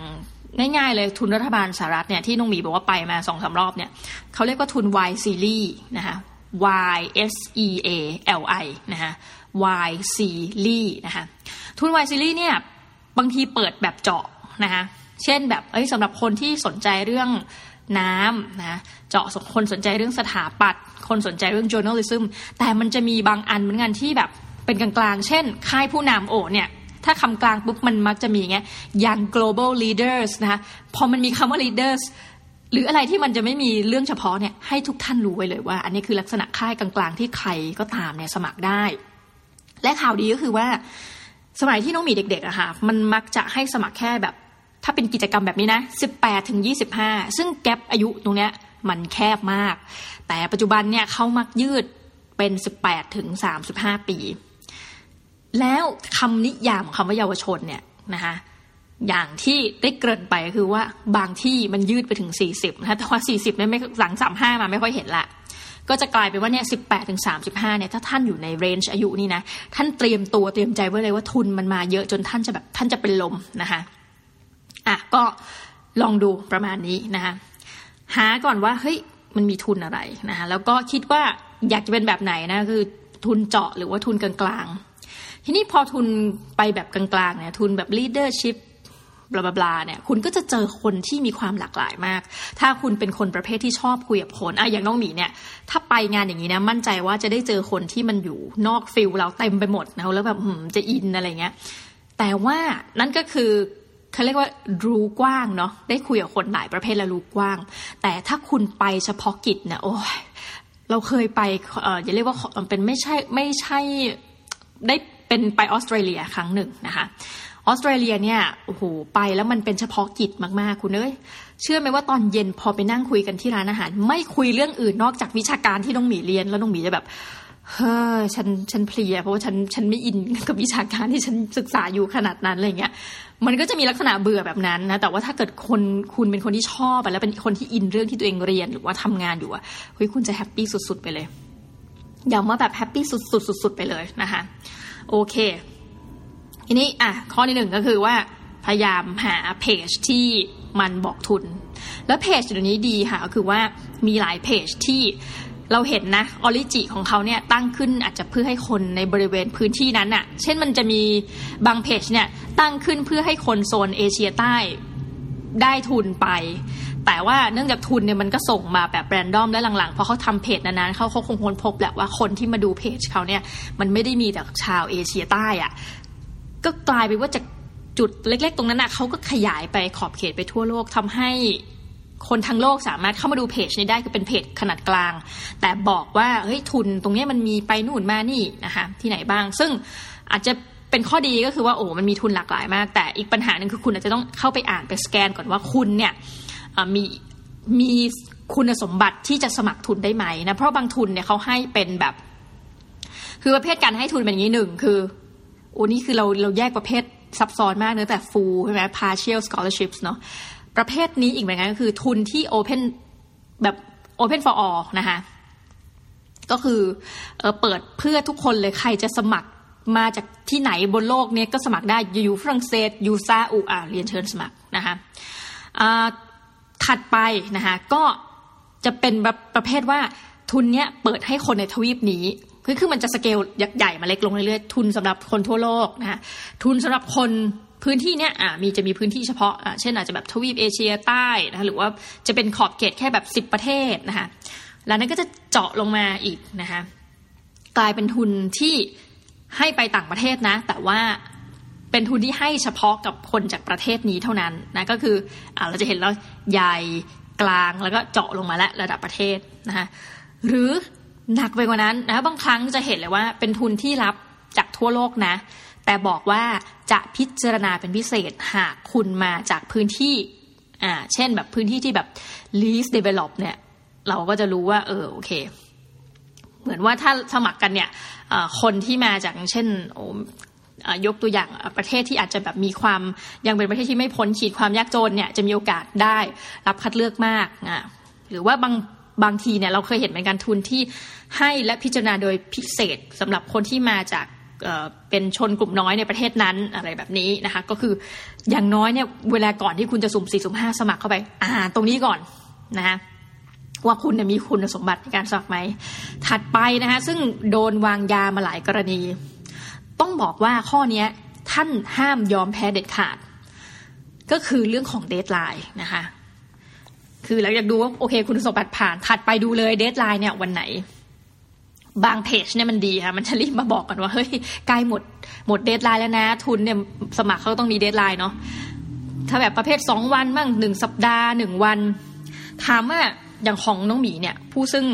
[SPEAKER 1] ง่ายๆเลยทุนรัฐบาลสหรัฐเนี่ยที่น้องหมีบอกว่าไปมาสองสารอบเนี่ยเขาเรียกว่าทุน Y series นะคะ Y S E A L I นะคะ Y series นะคะทุน Y series เนี่ยบางทีเปิดแบบเจาะนะคะเช่นแบบเอ้ยสำหรับคนที่สนใจเรื่องน้ำนะเจาะคนสนใจเรื่องสถาปัตย์คนสนใจเรื่อง journalism แต่มันจะมีบางอันเหมือนกันที่แบบเป็นกลางๆ เช่น ค่ายผู้นำโอเนี่ยถ้าคำกลางปุ๊บมันมักจะมีไง young global leaders นะคะพอมันมีคำว่า leaders หรืออะไรที่มันจะไม่มีเรื่องเฉพาะเนี่ยให้ทุกท่านรู้ไว้เลยว่า อันนี้คือลักษณะค่ายกลางๆ ที่ใครก็ตามเนี่ยสมัครได้ และข่าวดีก็คือว่า สมัยที่น้องมีเด็กๆอะค่ะมันมักจะให้สมัครแค่แบบ ถ้าเป็นกิจกรรมแบบนี้นะ18ถึง25 ซึ่งแกลบอายุตรงเนี้ยมันแคบมาก แต่ปัจจุบันเนี่ยเขามักยืดเป็น 18ถึง35 ปี แล้วคำนิยามของคำว่าเยาวชนเนี่ยนะคะ อย่างที่ได้เกริ่นไปคือว่าบางที่มันยืดไปถึง 40นะแต่ว่า 40เนี่ยไม่หลัง 35 มาไม่ค่อยเห็นละก็จะกลายเป็นว่าเนี่ย18ถึง35เนี่ยถ้าท่านอยู่ในเรนจ์อายุนี่นะท่านเตรียมตัวเตรียมใจไว้เลยว่าทุนมันมาเยอะจนท่านจะแบบท่านจะเป็นลมนะคะอะก็ลองดูประมาณนี้นะคะหาก่อนว่าเฮ้ยมันมีทุนอะไรนะคะแล้วก็คิดว่าอยากจะเป็นแบบไหนนะคือทุนเจาะหรือว่าทุนกลางๆ ทีนี้พอทุนไปแบบกลางๆเนี่ยทุนแบบ leadership บลาบลาเนี่ยคุณก็จะเจอคนที่มีความหลากหลายมาก ถ้าคุณเป็นคนประเภทที่ชอบคุยกับคนอะอย่างน้องหมีเนี่ยถ้าไปงานอย่างนี้นะมั่นใจว่าจะได้เจอคนที่มันอยู่นอกฟิลเราเต็มไปหมดนะแล้วแบบจะอินอะไรเงี้ยแต่ว่านั่นก็คือเขาเรียกว่ารู้กว้างเนาะได้คุยกับคนหลายประเภทแล้วรู้กว้าง แต่ถ้าคุณไปเฉพาะกิจเนี่ยโอ้ยเราเคยไปเอออย่าเรียกว่าเป็นไม่ใช่ไม่ใช่ได้เป็นไปออสเตรเลียครั้งหนึ่งนะคะ ออสเตรเลียเนี่ยโอ้โหไปแล้วมันเป็นเฉพาะกิจมากๆ คุณเอ้ยเชื่อไหมว่าตอนเย็นพอไปนั่งคุยกันที่ร้านอาหาร ไม่คุยเรื่องอื่นนอกจากวิชาการที่น้องหมีเรียนแล้วน้องหมีจะแบบเฮ้ยฉันฉันเพลียเพราะว่าฉันฉันไม่ in กับวิชาการที่ฉันศึกษาอยู่ขนาดนั้นอะไรเงี้ยมันก็จะมีลักษณะเบื่อแบบนั้นนะแต่ว่าถ้าเกิดคนคุณเป็นคนที่ชอบแล้วเป็นคนที่ in เรื่องที่ตัวเองเรียนหรือว่าทำงานอยู่อะเฮ้ยคุณจะ happy สุดๆไปเลยอย่ามาแบบ happy สุดๆสุดๆไปเลยนะคะโอเค ทีนี้อะข้อที่หนึ่งก็คือว่าพยายามหาเพจที่มันบอกทุน แล้วเพจเดี๋ยวนี้ดีค่ะก็คือว่ามีหลายเพจที่เราเห็นนะออริจิของเขาเนี่ยตั้งขึ้นอาจจะเพื่อให้คนในบริเวณพื้นที่นั้นอะเช่นมันจะมีบางเพจเนี่ยตั้งขึ้นเพื่อให้คนโซนเอเชียใต้ได้ทุนไป แต่ว่าเนื่องจากทุนเนี่ยมันก็ส่งมาแบบแรนดอมและหลังๆพอเขาทำเพจนั้นๆเขาเขาคงค้นพบแหละว่าคนที่มาดูเพจเขาเนี่ยมันไม่ได้มีแต่ชาวเอเชียใต้อะ ก็กลายไปว่าจากจุดเล็ก ๆ ตรงนั้นนะเขาก็ขยายไปขอบเขตไปทั่วโลกทำให้คนทั้งโลกสามารถเข้ามาดูเพจนี้ได้คือเป็นเพจขนาดกลาง แต่บอกว่าเฮ้ยทุนตรงนี้มันมีไปนู่นมานี่นะคะที่ไหนบ้าง ซึ่งอาจจะเป็นข้อดีก็คือว่าโอ้มันมีทุนหลากหลายมาก แต่อีกปัญหาหนึ่งคือคุณอาจจะต้องเข้าไปอ่านไปสแกนก่อนว่าคุณเนี่ยมีมีคุณสมบัติที่จะสมัครทุนได้ไหมนะเพราะบางทุนเนี่ยเขาให้เป็นแบบ คือประเภทการให้ทุนเป็นอย่างนี้หนึ่งคือ โอ้นี่คือเราเราแยกประเภทซับซ้อนมากเนื้อแต่ full ใช่ไหม partial scholarships เนาะประเภทนี้อีกเหมือนกันก็คือทุนที่ open แบบ open for all นะคะก็คือเออเปิดเพื่อทุกคนเลยใครจะสมัครมาจากที่ไหนบนโลกนี้ก็สมัครได้อยู่ฝรั่งเศสอยู่ซาอุอาเรียนเชิญสมัครนะคะถัดไปนะคะก็จะเป็นแบบประเภทว่าทุนเนี้ยเปิดให้คนในทวีปนี้ คือคือมันจะสเกลยักษ์ใหญ่มาเล็กลงเรื่อยๆทุนสำหรับคนทั่วโลกนะคะทุนสำหรับคนพื้นที่เนี้ยอ่ามีจะมีพื้นที่เฉพาะอ่าเช่นอาจจะแบบทวีปเอเชียใต้นะคะหรือว่าจะเป็นขอบเขตแค่แบบสิบประเทศนะคะแล้วนั้นก็จะเจาะลงมาอีกนะคะกลายเป็นทุนที่ให้ไปต่างประเทศนะ แต่ว่าเป็นทุนที่ให้เฉพาะกับคนจากประเทศนี้เท่านั้นนะก็คืออ่าเราจะเห็นแล้วใหญ่กลางแล้วก็เจาะลงมาแล้วระดับประเทศนะคะหรือ หนักไปกว่านั้นนะบางครั้งจะเห็นเลยว่าเป็นทุนที่รับจากทั่วโลกนะ แต่บอกว่าจะพิจารณาเป็นพิเศษหากคุณมาจากพื้นที่อ่าเช่นแบบพื้นที่ที่แบบ least develop เนี่ย เราก็จะรู้ว่าเออโอเค เหมือนว่าถ้าสมัครกันเนี่ยคนที่มาจากเช่นยกตัวอย่างประเทศที่อาจจะแบบมีความยังเป็นประเทศที่ไม่พ้นขีดความยากจนเนี่ยจะมีโอกาสได้รับคัดเลือกมากอะหรือว่าบาง บางทีเนี่ยเราเคยเห็นเป็นการทุนที่ให้และพิจารณาโดยพิเศษสำหรับคนที่มาจากเป็นชนกลุ่มน้อยในประเทศนั้นอะไรแบบนี้นะคะ ก็คืออย่างน้อยเนี่ยเวลาก่อนที่คุณจะสุ่มสี่สุ่มห้าสมัครเข้าไป อ่านตรงนี้ก่อนนะคะว่าคุณมีคุณสมบัติในการสมัครไหม ถัดไปนะคะซึ่งโดนวางยามาหลายกรณี ต้องบอกว่าข้อนี้ท่านห้ามยอมแพ้เด็ดขาด ก็คือเรื่องของ deadline นะคะ คือเราอยากดูว่าโอเค คุณสมบัติผ่านถัดไปดูเลย deadline เนี่ยวันไหน บางเพจเนี่ยมันดีค่ะมันจะรีบมาบอกกันว่าเฮ้ยใกล้หมดหมด deadline แล้วนะ ทุนเนี่ยสมัครเขาต้องมี deadline เนาะถ้าแบบประเภทสองวันบ้างหนึ่งสัปดาห์หนึ่งวันถามว่าอย่างของน้องหมีเนี่ย ผู้ซึ่ง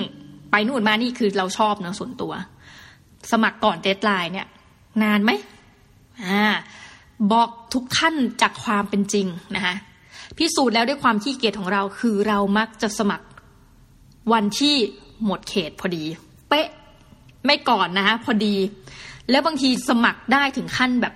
[SPEAKER 1] ไปนู่นมานี่คือเราชอบเนาะส่วนตัว สมัครก่อนเดทไลน์เนี่ย นานไหมอ่าบอกทุกท่านจากความเป็นจริงนะคะ พิสูจน์แล้วด้วยความขี้เกียจของเราคือเรามักจะสมัคร วันที่หมดเขตพอดี เป๊ะไม่ก่อนนะคะพอดี แล้วบางทีสมัครได้ถึงขั้นแบบ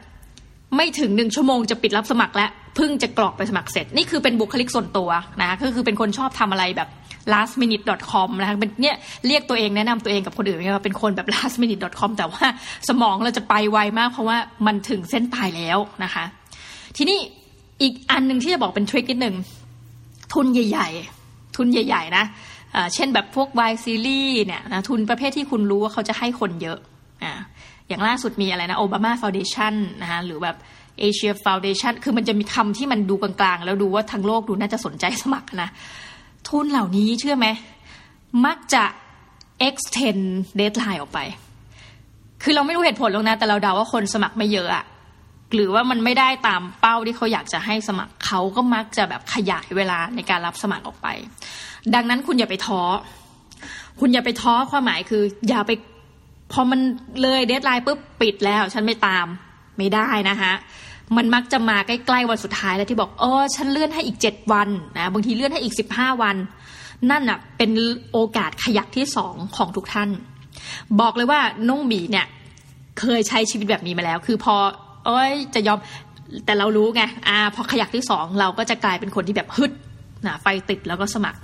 [SPEAKER 1] ไม่ถึงหนึ่งชั่วโมงจะปิดรับสมัครแล้วเพิ่งจะกรอกไปสมัครเสร็จ นี่คือเป็นบุคลิกส่วนตัวนะคะก็คือเป็นคนชอบทำอะไรแบบ lastminute.com นะคะเป็นเนี่ยเรียกตัวเองแนะนำตัวเองกับคนอื่นว่าเป็นคนแบบ lastminute.com แต่ว่าสมองเราจะไปไวมากเพราะว่ามันถึงเส้นตายแล้วนะคะ ทีนี้ อีกอันหนึ่งที่จะบอกเป็นทริคนิดหนึ่งทุนใหญ่ ๆ ทุนใหญ่ ๆ นะเช่นแบบพวกวายซีรีส์เนี่ยนะทุนประเภทที่คุณรู้ว่าเขาจะให้คนเยอะอ่าอย่างล่าสุดมีอะไรนะโอบามาฟาวเดชันนะคะหรือแบบเอเชียฟาวเดชันคือมันจะมีคำที่มันดูกลางๆ แล้วดูว่าทั้งโลกดูน่าจะสนใจสมัครนะ ทุนเหล่านี้เชื่อไหม มักจะ extend deadline ออกไป คือเราไม่รู้เหตุผลหรอกนะ แต่เราเดาว่าคนสมัครไม่เยอะอะ หรือว่ามันไม่ได้ตามเป้าที่เขาอยากจะให้สมัครเขาก็มักจะแบบขยายเวลาในการรับสมัครออกไป ดังนั้นคุณอย่าไปท้อ คุณอย่าไปท้อความหมายคือ อย่าไปพอมันเลยเดทไลน์ปุ๊บปิดแล้ว ฉันไม่ตามไม่ได้นะคะมันมักจะมาใกล้ๆวันสุดท้ายแล้วที่บอกเออฉันเลื่อนให้อีกเจ็ดวันนะบางทีเลื่อนให้อีกสิบห้าวัน นั่นอะเป็นโอกาสขยักที่สองของทุกท่าน บอกเลยว่าน้องหมีเนี่ยเคยใช้ชีวิตแบบนี้มาแล้ว คือพอ เอ้ยจะยอมแต่เรารู้ไงอ่าพอขยักที่สองเราก็จะกลายเป็นคนที่แบบฮึดนะไฟติดแล้วก็สมัคร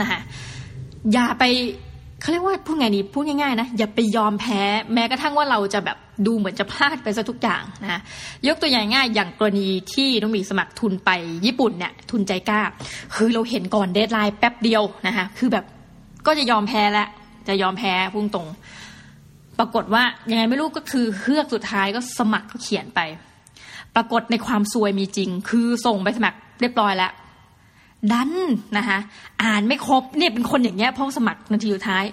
[SPEAKER 1] นะคะอย่าไปเขาเรียกว่าพูดไงดีพูดง่ายๆนะอย่าไปยอมแพ้แม้กระทั่งว่าเราจะแบบดูเหมือนจะพลาดไปซะทุกอย่างนะยกตัวอย่างง่ายอย่างกรณีที่น้องหมีสมัครทุนไปญี่ปุ่นเนี่ยทุนใจกล้า คือเราเห็นก่อน deadline แป๊บเดียวนะคะคือแบบก็จะยอมแพ้แล้วจะยอมแพ้พุ่งตรง ปรากฏว่ายังไงไม่รู้ก็คือเฮือกสุดท้ายก็สมัครก็เขียนไป ปรากฏในความซวยมีจริง คือส่งไปสมัครเรียบร้อยแล้วดันนะคะอ่านไม่ครบเนี่ยเป็นคนอย่างเงี้ยเพราะสมัครนาทีสุดท้าย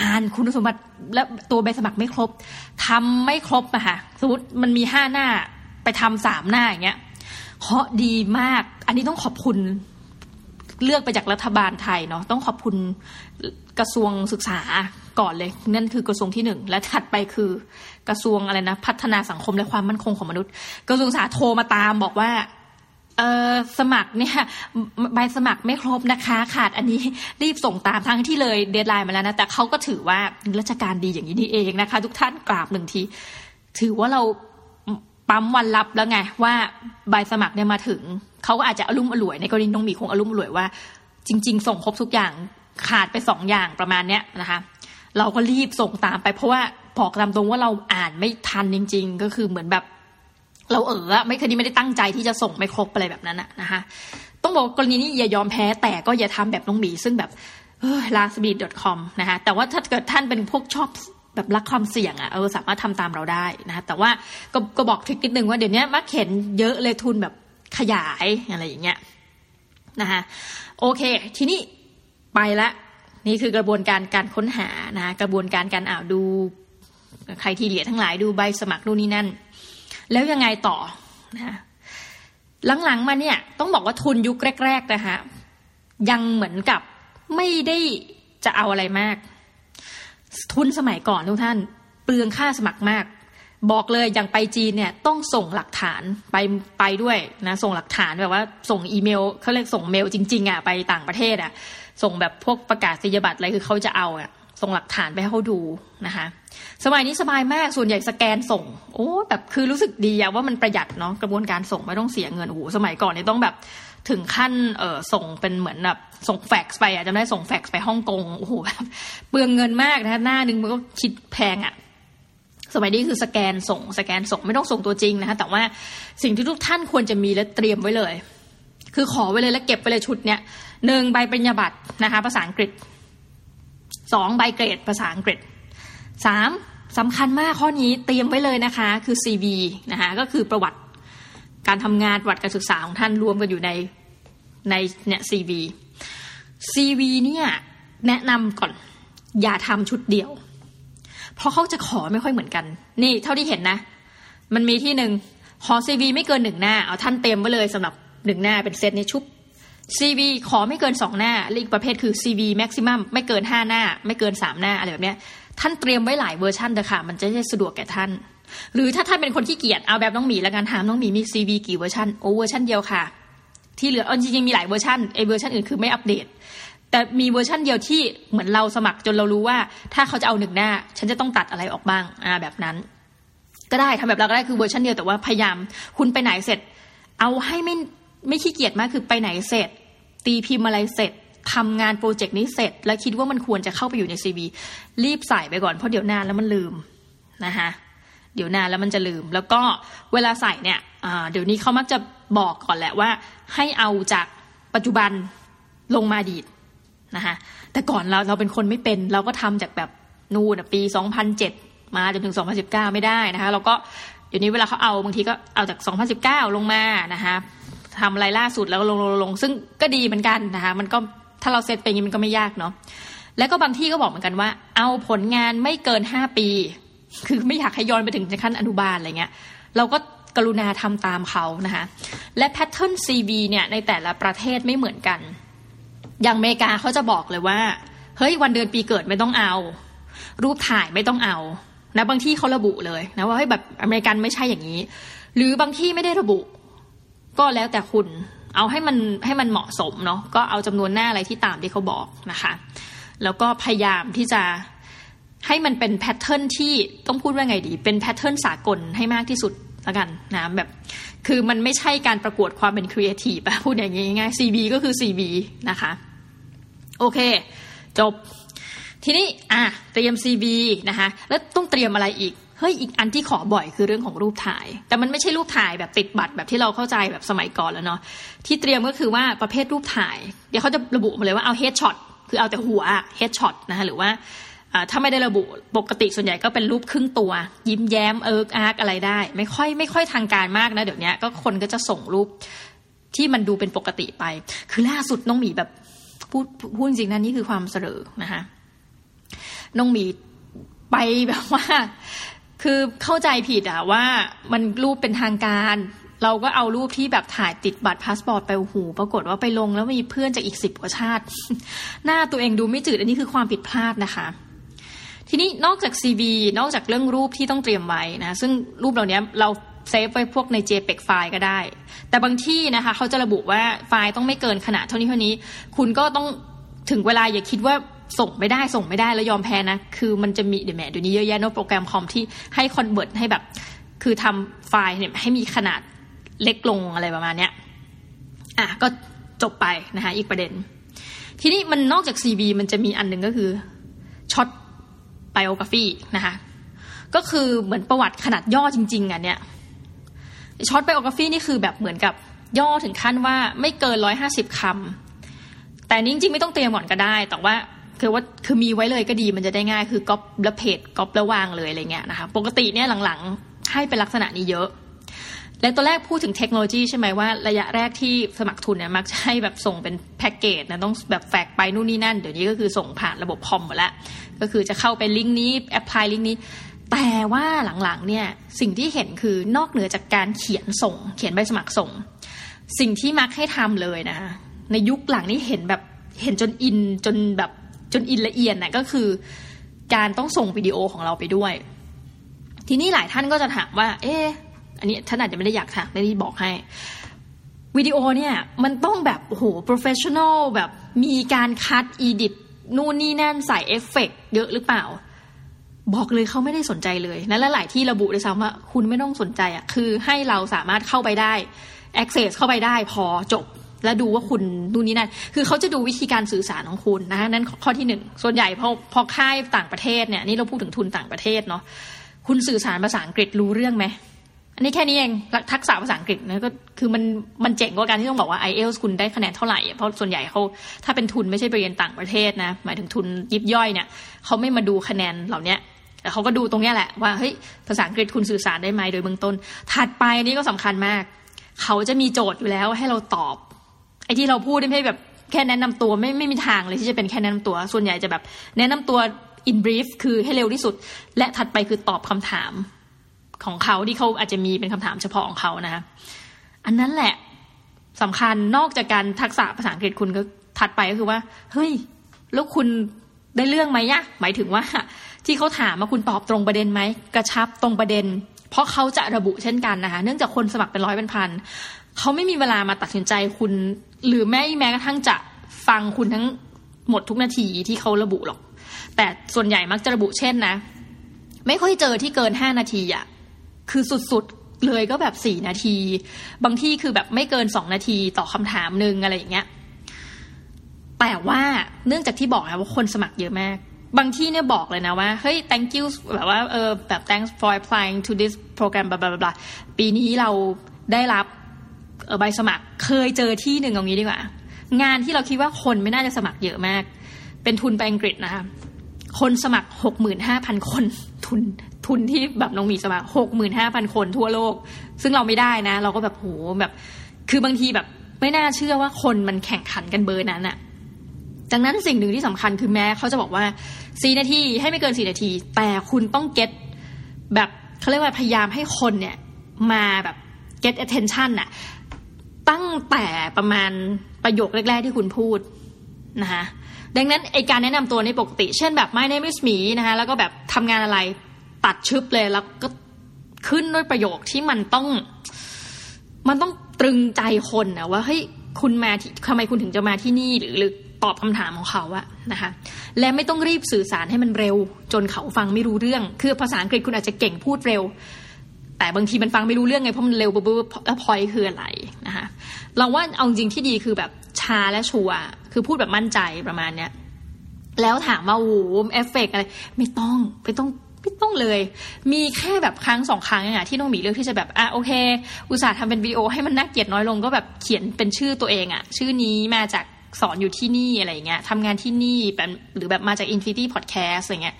[SPEAKER 1] อ่านคุณสมบัติและตัวใบสมัครไม่ครบทำไม่ครบอะค่ะสมมติมันมีห้าหน้าไปทำสามหน้าอย่างเงี้ยเคาะดีมาก อันนี้ต้องขอบคุณ เลือกไปจากรัฐบาลไทยเนาะต้องขอบคุณกระทรวงศึกษาก่อนเลย นั่นคือกระทรวงที่หนึ่งและถัดไปคือกระทรวงอะไรนะพัฒนาสังคมและความมั่นคงของมนุษย์ กระทรวงศึกษาโทรมาตามบอกว่าเออสมัครเนี่ยใบสมัครไม่ครบนะคะ ขาดอันนี้รีบส่งตามทั้งที่เลย deadline มาแล้วนะแต่เขาก็ถือว่าราชการดีอย่างนี้นี่เองนะคะ ทุกท่านกราบหนึ่งที ถือว่าเราปั๊มวันรับแล้วไงว่าใบสมัครเนี่ยมาถึง เขาก็อาจจะอารมณ์เออช่วยในกรณีน้องหมีคงอารมณ์เออช่วยว่า จริง ๆ ส่งครบทุกอย่างขาดไปสองอย่างประมาณเนี้ยนะคะเราก็รีบส่งตามไปเพราะว่าบอกตามตรงว่าเราอ่านไม่ทันจริง ๆ ก็คือเหมือนแบบ เราเออไม่คยนี้ไม่ได้ตั้งใจที่จะส่งไม่ครบอะไรแบบนั้นอะนะคะต้องบอกกรณีนี้อย่ายอมแพ้แต่ก็อย่าทำแบบน้องหมีซึ่งแบบเออ lastbeat.com นะคะแต่ว่าถ้าเกิดท่านเป็นพวกชอบแบบรักความเสี่ยงอะเออสามารถทำตามเราได้นะคะแต่ว่าก็ก็บอกทริคนิดนึงว่าเดี๋ยวนี้มักเห็นเยอะเลยทุนแบบ ขยายอะไรอย่างเงี้ยนะคะโอเค ทีนี้ไปละนี่คือกระบวนการการค้นหานะกระบวนการการอ่าวดูใครทีเลียทั้งหลายดูใบสมัครนู่นนี่นั่น แล้วยังไงต่อนะหลังๆมาเนี่ยต้องบอกว่าทุนยุคแรก ๆ นะคะยังเหมือนกับไม่ได้จะเอาอะไรมาก ทุนสมัยก่อนทุกท่าน เปลืองค่าสมัครมาก บอกเลยอย่างไปจีนเนี่ยต้องส่งหลักฐานไปไปด้วยนะส่งหลักฐานแบบว่าส่งอีเมลเขาเรียกส่งเมลจริง ๆอะไปต่างประเทศอะส่งแบบพวกประกาศนียบัตรอะไรคือเขาจะเอาอะส่งหลักฐานไปให้เขาดูนะคะสมัยนี้สบายมากส่วนใหญ่สแกนส่ง โอ้แบบคือรู้สึกดีอะว่ามันประหยัดเนาะกระบวนการส่งไม่ต้องเสียเงินโอ้โหสมัยก่อนเนี่ยต้องแบบถึงขั้นเออส่งเป็นเหมือนแบบส่งแฟกซ์ไปอะจำได้ส่งแฟกซ์ไปฮ่องกงโอ้โหแบบเปลืองเงินมากนะหน้านึงมันก็คิดแพงอะ สมัยนี้คือสแกนส่งสแกนส่งไม่ต้องส่งตัวจริงนะคะแต่ว่าสิ่งที่ทุกท่านควรจะมีและเตรียมไว้เลย คือขอไว้เลยและเก็บไว้เลยชุดเนี้ยหนึ่งใบปริญญาบัตรนะคะภาษาอังกฤษสองใบเกรดภาษาอังกฤษสามสำคัญมากข้อนี้เตรียมไว้เลยนะคะคือ CV นะคะก็คือประวัติการทำงานประวัติการศึกษาของท่านรวมกันอยู่ในในเนี่ย CV CV เนี่ยแนะนำก่อนอย่าทำชุดเดียว เพราะเขาจะขอไม่ค่อยเหมือนกัน นี่เท่าที่เห็นนะ มันมีที่หนึ่งขอ CV ไม่เกินหนึ่งหน้า เอาท่านเต็มไว้เลยสำหรับหนึ่งหน้าเป็นเซตนี้ชุด CV ขอไม่เกินสองหน้าและอีกประเภทคือ CV maximum ไม่เกินห้าหน้า ไม่เกินสามหน้าอะไรแบบเนี้ย ท่านเตรียมไว้หลายเวอร์ชันเถอะค่ะ มันจะได้สะดวกแก่ท่าน หรือถ้าท่านเป็นคนขี้เกียจเอาแบบน้องหมีแล้วกันถามน้องหมีมี CV กี่เวอร์ชันโอเวอร์ชันเดียวค่ะ ที่เหลือจริงๆมีหลายเวอร์ชันไอเวอร์ชันอื่นคือไม่อัปเดต แต่มีเวอร์ชันเดียวที่เหมือนเราสมัครจนเรารู้ว่า ถ้าเขาจะเอาหนึ่งหน้า ฉันจะต้องตัดอะไรออกบ้างอ่าแบบนั้น ก็ได้ทำแบบเราก็ได้คือเวอร์ชันเดียวแต่ว่าพยายาม คุณไปไหนเสร็จ เอาให้ไม่ไม่ขี้เกียจมากคือไปไหนเสร็จ ตีพิมพ์อะไรเสร็จทำงานโปรเจกต์นี้เสร็จ แล้วคิดว่ามันควรจะเข้าไปอยู่ใน CV รีบใส่ไปก่อนเพราะเดี๋ยวนานแล้วมันลืมนะคะเดี๋ยวนานแล้วมันจะลืม แล้วก็เวลาใส่เนี่ยเดี๋ยวนี้เขามักจะบอกก่อนแหละว่า ให้เอาจากปัจจุบันลงมาอดีต นะคะแต่ก่อนเราเราเป็นคนไม่เป็น เราก็ทำจากแบบนู่นปี 2007 มาจนถึง 2019 ไม่ได้นะคะเราก็เดี๋ยวนี้เวลาเขาเอาบางทีก็เอาจาก 2019 ลงมานะคะทำอะไรล่าสุดแล้วลงลงลงซึ่งก็ดีเหมือนกันนะคะมันก็ถ้าเราเซตไปอย่างนี้มันก็ไม่ยากเนาะแล้วก็บางที่ก็บอกเหมือนกันว่า เอาผลงานไม่เกิน 5 ปี คือไม่อยากให้ย้อนไปถึงขั้นอนุบาลอะไรเงี้ยเราก็กรุณาทำตามเขานะคะและแพทเทิร์น CV เนี่ยในแต่ละประเทศไม่เหมือนกัน อย่างอเมริกาเขาจะบอกเลยว่า เฮ้ยวันเดือนปีเกิดไม่ต้องเอา รูปถ่ายไม่ต้องเอานะบางที่เขาระบุเลยนะว่าเฮ้ยแบบอเมริกันไม่ใช่อย่างนี้ หรือบางที่ไม่ได้ระบุ ก็แล้วแต่คุณเอาให้มันให้มันเหมาะสมเนาะก็เอาจำนวนหน้าอะไรที่ตามที่เขาบอกนะคะ แล้วก็พยายามที่จะให้มันเป็น pattern ที่ต้องพูดว่าไงดี เป็น pattern สากลให้มากที่สุด ละกันนะแบบ คือมันไม่ใช่การประกวดความเป็นครีเอทีฟอะพูดอย่างนี้ง่าย CV ก็คือ CV นะคะ โอเค จบ ทีนี้อะเตรียม CB นะคะ แล้วต้องเตรียมอะไรอีกเฮ้ยอีกอันที่ขอบ่อยคือเรื่องของรูปถ่าย แต่มันไม่ใช่รูปถ่ายแบบติดบัตรแบบที่เราเข้าใจแบบสมัยก่อนแล้วเนาะที่เตรียมก็คือว่าประเภทรูปถ่าย เดี๋ยวเขาจะระบุมาเลยว่าเอา headshot คือเอาแต่หัว headshot นะคะหรือว่า ถ้าไม่ได้ระบุปกติส่วนใหญ่ก็เป็นรูปครึ่งตัว ยิ้มแย้มเอิร์กอาร์กอะไรได้ ไม่ค่อยไม่ค่อยทางการมากนะเดี๋ยวนี้ก็คนก็จะส่งรูปที่มันดูเป็นปกติไป คือล่าสุดน้องหมีแบบพูดพูดจริงนะนี่คือความเสร่อนะคะน้องหมีไปแบบว่า คือเข้าใจผิดอะว่ามันรูปเป็นทางการ เราก็เอารูปที่แบบถ่ายติดบัตรพาสปอร์ตไปหูปรากฏว่าไปลงแล้วมีเพื่อนจากอีกสิบกว่าชาติ หน้าตัวเองดูไม่จืดอันนี้คือความผิดพลาดนะคะ ทีนี้นอกจาก CV นอกจากเรื่องรูปที่ต้องเตรียมไว้นะซึ่งรูปเหล่านี้เราเซฟไว้พวกใน JPEG file ก็ได้ แต่บางที่นะคะเขาจะระบุว่าไฟล์ต้องไม่เกินขนาดเท่านี้เท่านี้ คุณก็ต้องถึงเวลาอย่าคิดว่าส่งไม่ได้ส่งไม่ได้แล้วยอมแพ้นะ คือมันจะมีเดี๋ยวแหมเดี๋ยวนี้เยอะแยะนะโปรแกรมคอมที่ให้ convert ให้แบบ คือทำไฟล์เนี่ยให้มีขนาดเล็กลงอะไรประมาณเนี้ยอะก็จบไปนะคะอีกประเด็น ทีนี้มันนอกจาก CV มันจะมีอันหนึ่งก็คือ short biography นะคะก็คือเหมือนประวัติขนาดย่อจริง ๆอะเนี่ย short biography นี่คือแบบเหมือนกับย่อถึงขั้นว่าไม่เกินร้อยห้าสิบคำแต่นี้จริงๆไม่ต้องเตรียมก่อนก็ได้ แต่ว่าคือว่าคือมีไว้เลยก็ดีมันจะได้ง่าย คือก๊อปแล้วเพจก๊อปแล้ววางเลยอะไรเงี้ยนะคะปกติเนี่ยหลังๆให้เป็นลักษณะนี้เยอะ และตัวแรกพูดถึงเทคโนโลยีใช่ไหมว่าระยะแรกที่สมัครทุนเนี่ยมักจะให้แบบส่งเป็นแพ็กเกจนะต้องแบบแฝกไปนู่นนี่นั่น เดี๋ยวนี้ก็คือส่งผ่านระบบคอมหมดแล้วก็คือจะเข้าไปลิงก์นี้แอปพลายลิงก์นี้ แต่ว่าหลังๆเนี่ยสิ่งที่เห็นคือนอกเหนือจากการเขียนส่ง เขียนใบสมัครส่ง สิ่งที่มักให้ทำเลยนะในยุคหลังนี้เห็นแบบเห็นจนอินจนแบบจนอินละเอียดน่ะก็คือ การต้องส่งวิดีโอของเราไปด้วย ทีนี้หลายท่านก็จะถามว่า เอ๊ะ อันนี้ท่านอาจจะไม่ได้อยากถามไม่ได้บอกให้วิดีโอเนี่ยมันต้องแบบโอ้โห professional แบบมีการ cut edit นู่นนี่นั่นใส่เอฟเฟกเยอะหรือเปล่า บอกเลยเขาไม่ได้สนใจเลยนะและหลายที่ระบุด้วยซ้ำว่าคุณไม่ต้องสนใจอะ่ะคือให้เราสามารถเข้าไปได้ access เข้าไปได้พอจบแล้วดูว่าคุณดูนี้นั่น คือเขาจะดูวิธีการสื่อสารของคุณนะคะนั้นข้อที่หนึ่ง ส่วนใหญ่พอพอค่ายต่างประเทศเนี่ย นี่เราพูดถึงทุนต่างประเทศเนาะ คุณสื่อสารภาษาอังกฤษรู้เรื่องไหม อันนี้แค่นี้เองทักษะภาษาอังกฤษนะก็คือมันมันเจ๋งกว่าการที่ต้องบอกว่า i อเอลคุณได้คะแนนเท่าไหร่ เพราะส่วนใหญ่เขาถ้าเป็นทุนไม่ใช่ไปเรียนต่างประเทศนะ หมายถึงทุนยิบย่อยเนี่ยเขาไม่มาดูคะแนนเหล่านี้แต่เขาก็ดูตรงนี้แหละว่าเฮ้ยภาษาอังกฤษคุณสื่อสารได้ไหมโดยเบื้องต้น ถัดไปนี่ก็สำคัญมาก เขาจะมีโจทย์อยู่แล้วให้เราตอบ ไอ้ที่เราพูดไม่ใช่แบบแค่แนะนำตัวไม่ไม่มีทางเลยที่จะเป็นแค่แนะนำตัว ส่วนใหญ่จะแบบ แนะนำตัว in brief คือให้เร็วที่สุด และถัดไปคือตอบคำถาม ของเขาที่เขาอาจจะมีเป็นคำถามเฉพาะของเขานะคะอันนั้นแหละสำคัญนอกจากการทักษะภาษาอังกฤษคุณก็ถัดไปก็คือว่า เฮ้ยแล้วคุณได้เรื่องไหมยะหมายถึงว่า ที่เขาถามมาคุณตอบตรงประเด็นไหมกระชับตรงประเด็น เพราะเขาจะระบุเช่นกันนะคะเนื่องจากคนสมัครเป็นร้อยเป็นพันเขาไม่มีเวลามาตัดสินใจคุณ หรือแม้แม้กระทั่งจะฟังคุณทั้งหมดทุกนาทีที่เขาระบุหรอก แต่ส่วนใหญ่มักจะระบุเช่นนะ ไม่ค่อยเจอที่เกินห้านาทีอะ คือสุดๆเลยก็แบบสี่นาที บางที่คือแบบไม่เกินสองนาทีต่อคำถามหนึ่งอะไรอย่างเงี้ยแต่ว่าเนื่องจากที่บอกนะว่าคนสมัครเยอะมาก บางที่เนี่ยบอกเลยนะว่าเฮ้ย thank you แบบว่าเออแบบ thanks for applying to this program บลาบลาปีนี้เราได้รับใบสมัครเคยเจอที่หนึ่งเอางี้ดีกว่า งานที่เราคิดว่าคนไม่น่าจะสมัครเยอะมาก เป็นทุนไปอังกฤษนะคะ คนสมัครหกหมื่นห้าพันคน ทุนทุนที่แบบน้องมีสมัครหกหมื่นห้าพันคนทั่วโลก ซึ่งเราไม่ได้นะ เราก็แบบโหแบบ คือบางทีแบบไม่น่าเชื่อว่าคนมันแข่งขันกันเบอร์นั้นอะดังนั้นสิ่งหนึ่งที่สำคัญคือแม้เขาจะบอกว่าสี่นาทีให้ไม่เกินสี่นาที แต่คุณต้องเก็ตแบบเขาเรียกว่าพยายามให้คนเนี่ยมาแบบ get attention น่ะตั้งแต่ประมาณประโยคแรก ๆ ที่คุณพูดนะคะ ดังนั้นไอการแนะนำตัวในปกติ เช่นแบบ my name is หมีนะคะแล้วก็แบบทำงานอะไรตัดชึบเลยแล้วก็ขึ้นด้วยประโยคที่มันต้อง มันต้องตรึงใจคนนะว่าเฮ้ยคุณมาที่ทำไมคุณถึงจะมาที่นี่หรือหรือตอบคำถามของเขาอะนะคะและไม่ต้องรีบสื่อสารให้มันเร็ว จนเขาฟังไม่รู้เรื่อง คือภาษาอังกฤษคุณอาจจะเก่งพูดเร็ว แต่บางทีมันฟังไม่รู้เรื่องไงเพราะมันเร็วปุ๊บแล้วพอยคืออะไรนะคะเราว่าเอาจริงที่ดีคือแบบชาและชัว คือพูดแบบมั่นใจประมาณเนี้ยแล้วถามว่าโอ้โหเอฟเฟกอะไร ไม่ต้องไม่ต้องไม่ต้องเลย มีแค่แบบครั้งสองครั้งเองอะที่น้องหมีเลือกที่จะแบบอะโอเค อุตส่าห์ทำเป็นวิดีโอให้มันน่าเกลียดน้อยลงก็แบบเขียนเป็นชื่อตัวเองอะชื่อนี้มาจากสอนอยู่ที่นี่อะไรเงี้ยทำงานที่นี่แบบหรือแบบมาจาก Infinity Podcast อะไรเงี้ย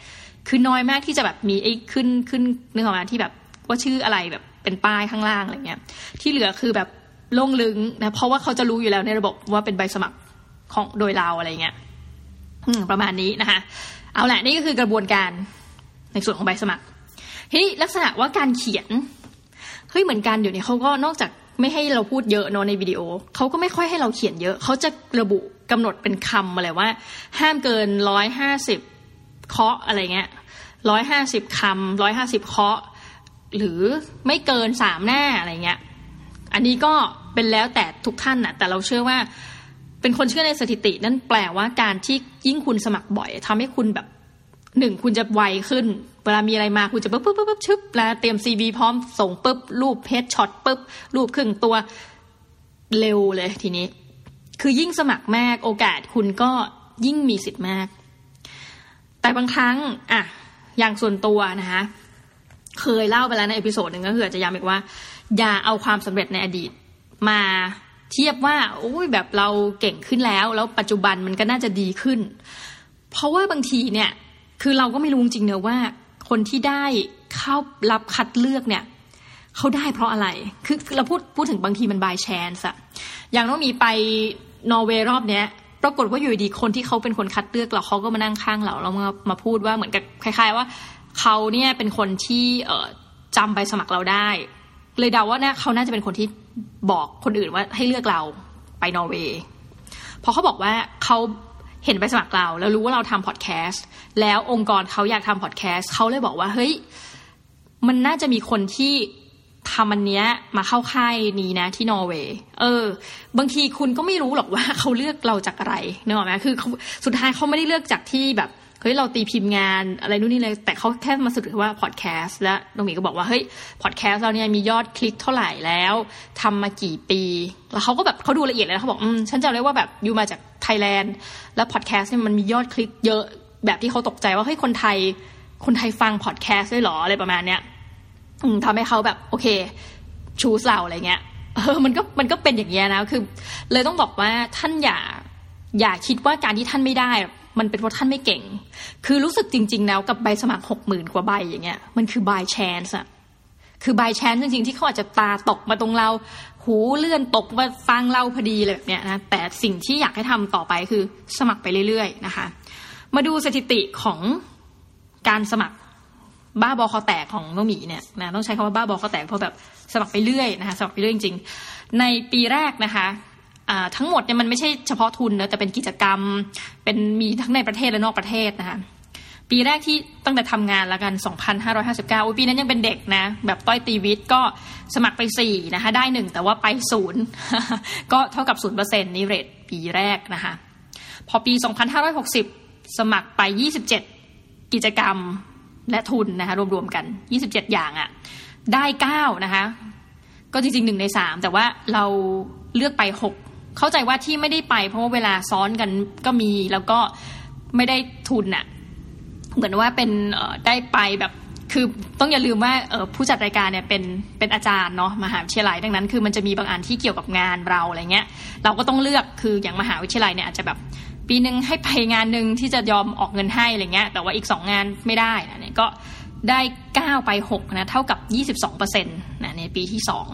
[SPEAKER 1] คือน้อยมากที่จะแบบมีไอ้ขึ้นขึ้นนึกออกมาที่แบบว่าชื่ออะไรแบบเป็นป้ายข้างล่างอะไรเงี้ย ที่เหลือคือแบบโล่งลึงนะเพราะว่าเขาจะรู้อยู่แล้วในระบบว่าเป็นใบสมัคร ของโดยเราอะไรเงี้ยประมาณนี้นะคะ เอาแหละนี่ก็คือกระบวนการในส่วนของใบสมัครทีนี้ลักษณะว่าการเขียนเฮ้ยเหมือนกันเดี๋ยวนี้เขาก็นอกจากไม่ให้เราพูดเยอะเนาะในวิดีโอเขาก็ไม่ค่อยให้เราเขียนเยอะเขาจะระบุกำหนดเป็นคำอะไรว่า ห้ามเกินร้อยห้าสิบเคาะอะไรเงี้ยร้อยห้าสิบคำร้อยห้าสิบเคาะ หรือไม่เกินสามหน้าอะไรเงี้ย อันนี้ก็เป็นแล้วแต่ทุกท่านนะแต่เราเชื่อว่า เป็นคนเชื่อในสถิติ นั่นแปลว่าการที่ยิ่งคุณสมัครบ่อยทำให้คุณแบบหนึ่งคุณจะไวขึ้น เวลามีอะไรมาคุณจะปุ๊บปุ๊บปุ๊บชึบแล้วเตรียมซีวีพร้อมส่งปุ๊บรูปเพจช็อตปุ๊บรูปครึ่งตัวเร็วเลยทีนี้ คือยิ่งสมัครมากโอกาสคุณก็ยิ่งมีสิทธิ์มาก แต่บางครั้งอะอย่างส่วนตัวนะคะเคยเล่าไปแล้วใน episode หนึ่งก็คือจะย้ำอีกว่า อย่าเอาความสำเร็จในอดีต มา เทียบว่าโอ้ยแบบเราเก่งขึ้นแล้ว แล้วปัจจุบันมันก็น่าจะดีขึ้น เพราะว่าบางทีเนี่ยคือเราก็ไม่รู้จริงเนอะว่า คนที่ได้เข้ารับคัดเลือกเนี่ยเขาได้เพราะอะไร คือเราพูดพูดถึงบางทีมัน by chance อะอย่างน้องหมีไปนอร์เวย์รอบเนี้ยปรากฏว่าอยู่ดีคนที่เขาเป็นคนคัดเลือกเราเขาก็มานั่งข้างเราแล้วมามาพูดว่าเหมือนกับคล้าย ๆ ว่าเขาเนี่ยเป็นคนที่เอจำใบสมัครเราได้ เลยเดาว่าเนี่ยเขาน่าจะเป็นคนที่ บอกคนอื่นว่าให้เลือกเราไปนอร์เวย์พอเขาบอกว่าเขาเห็นไปสมัครเราแล้วรู้ว่าเราทำพอดแคสต์แล้วองค์กรเขาอยากทำพอดแคสต์เขาเลยบอกว่าเฮ้ยมันน่าจะมีคนที่ทำอันเนี้ยมาเข้าค่ายนี้นะที่นอร์เวย์เออ บางทีคุณก็ไม่รู้หรอกว่าเขาเลือกเราจากอะไรเนอะไหมคือสุดท้ายเขาไม่ได้เลือกจากที่แบบ เฮ้ยเราตีพิมพ์งานอะไรนู่นนี่เลยแต่เขาแค่มาสรุปว่าพอดแคสต์และน้องหมีก็บอกว่าเฮ้ยพอดแคสต์เราเนี่ยมียอดคลิกเท่าไหร่แล้วทำมากี่ปี แล้วเขาก็แบบเขาดูละเอียดเลยเขาบอกอืมฉันจำได้ว่าแบบ you มาจากไทยแลนด์ แล้วพอดแคสต์เนี่ยมันมียอดคลิกเยอะแบบที่เขาตกใจว่าเฮ้ยคนไทย คนไทยฟังพอดแคสต์ด้วยหรออะไรประมาณเนี้ยทำให้เขาแบบโอเค choose เราอะไรเงี้ยเออมันก็มันก็เป็นอย่างเงี้ยนะคือ เลยต้องบอกว่าท่านอย่า อย่าคิดว่าการที่ท่านไม่ได้ มันเป็นเพราะท่านไม่เก่ง คือรู้สึกจริง ๆ แล้วกับใบสมัครหกหมื่นกว่าใบอย่างเงี้ย มันคือ by chance อะคือ by chance จริง ๆ ที่เขาอาจจะตาตกมาตรงเรา หูเลื่อนตกมาฟังเล่าพอดีเลยแบบเนี้ยนะ แต่สิ่งที่อยากให้ทำต่อไปคือสมัครไปเรื่อย ๆ นะคะ มาดูสถิติของการสมัครบ้าบอคอแตกของน้องหมีเนี่ยนะต้องใช้คำว่าบ้าบอคอแตกเพราะแบบสมัครไปเรื่อยนะคะสมัครไปเรื่อยจริงๆในปีแรกนะคะ ทั้งหมดเนี่ยมันไม่ใช่เฉพาะทุนนะแต่เป็นกิจกรรม เป็นมีทั้งในประเทศและนอกประเทศนะคะปีแรกที่ตั้งแต่ทำงานแล้วกัน 2,559ปีนั้นยังเป็นเด็กนะ แบบต้อยตีวิทย์ก็สมัครไป 4 นะคะ ได้หนึ่งแต่ว่าไปศูนย์ก็เท่ากับศูนย์เปอร์เซ็นต์นี่เรทปีแรกนะคะ พอปี 2,560 สมัครไป 27 กิจกรรมและทุนนะคะ รวมๆกัน 27 อย่างอะ่ะ ได้ 9 นะคะ ก็จริงๆหนึ่งในสามแต่ว่าเราเลือกไป 6 เข้าใจว่าที่ไม่ได้ไป เพราะว่าเวลาซ้อนกันก็มีแล้วก็ไม่ได้ทุนอะ่ะเหมือนว่าเป็นได้ไปแบบคือต้องอย่าลืมว่าผู้จัดรายการเนี่ยเป็นเป็นอาจารย์เนาะมหาวิทยาลัยดังนั้น คือมันจะมีบางอันที่เกี่ยวกับงานเราอะไรเงี้ย เราก็ต้องเลือกคืออย่างมหาวิทยาลัยเนี่ยอาจจะแบบปีหนึ่งให้ไปงานหนึ่งที่จะยอมออกเงินให้อะไรเงี้ยแต่ว่าอีกสองงานไม่ได้นะเนี่ยก็ได้เก้าไปหกนะเท่ากับยี่สิบสองเปอร์เซ็นต์นะในปีที่สอง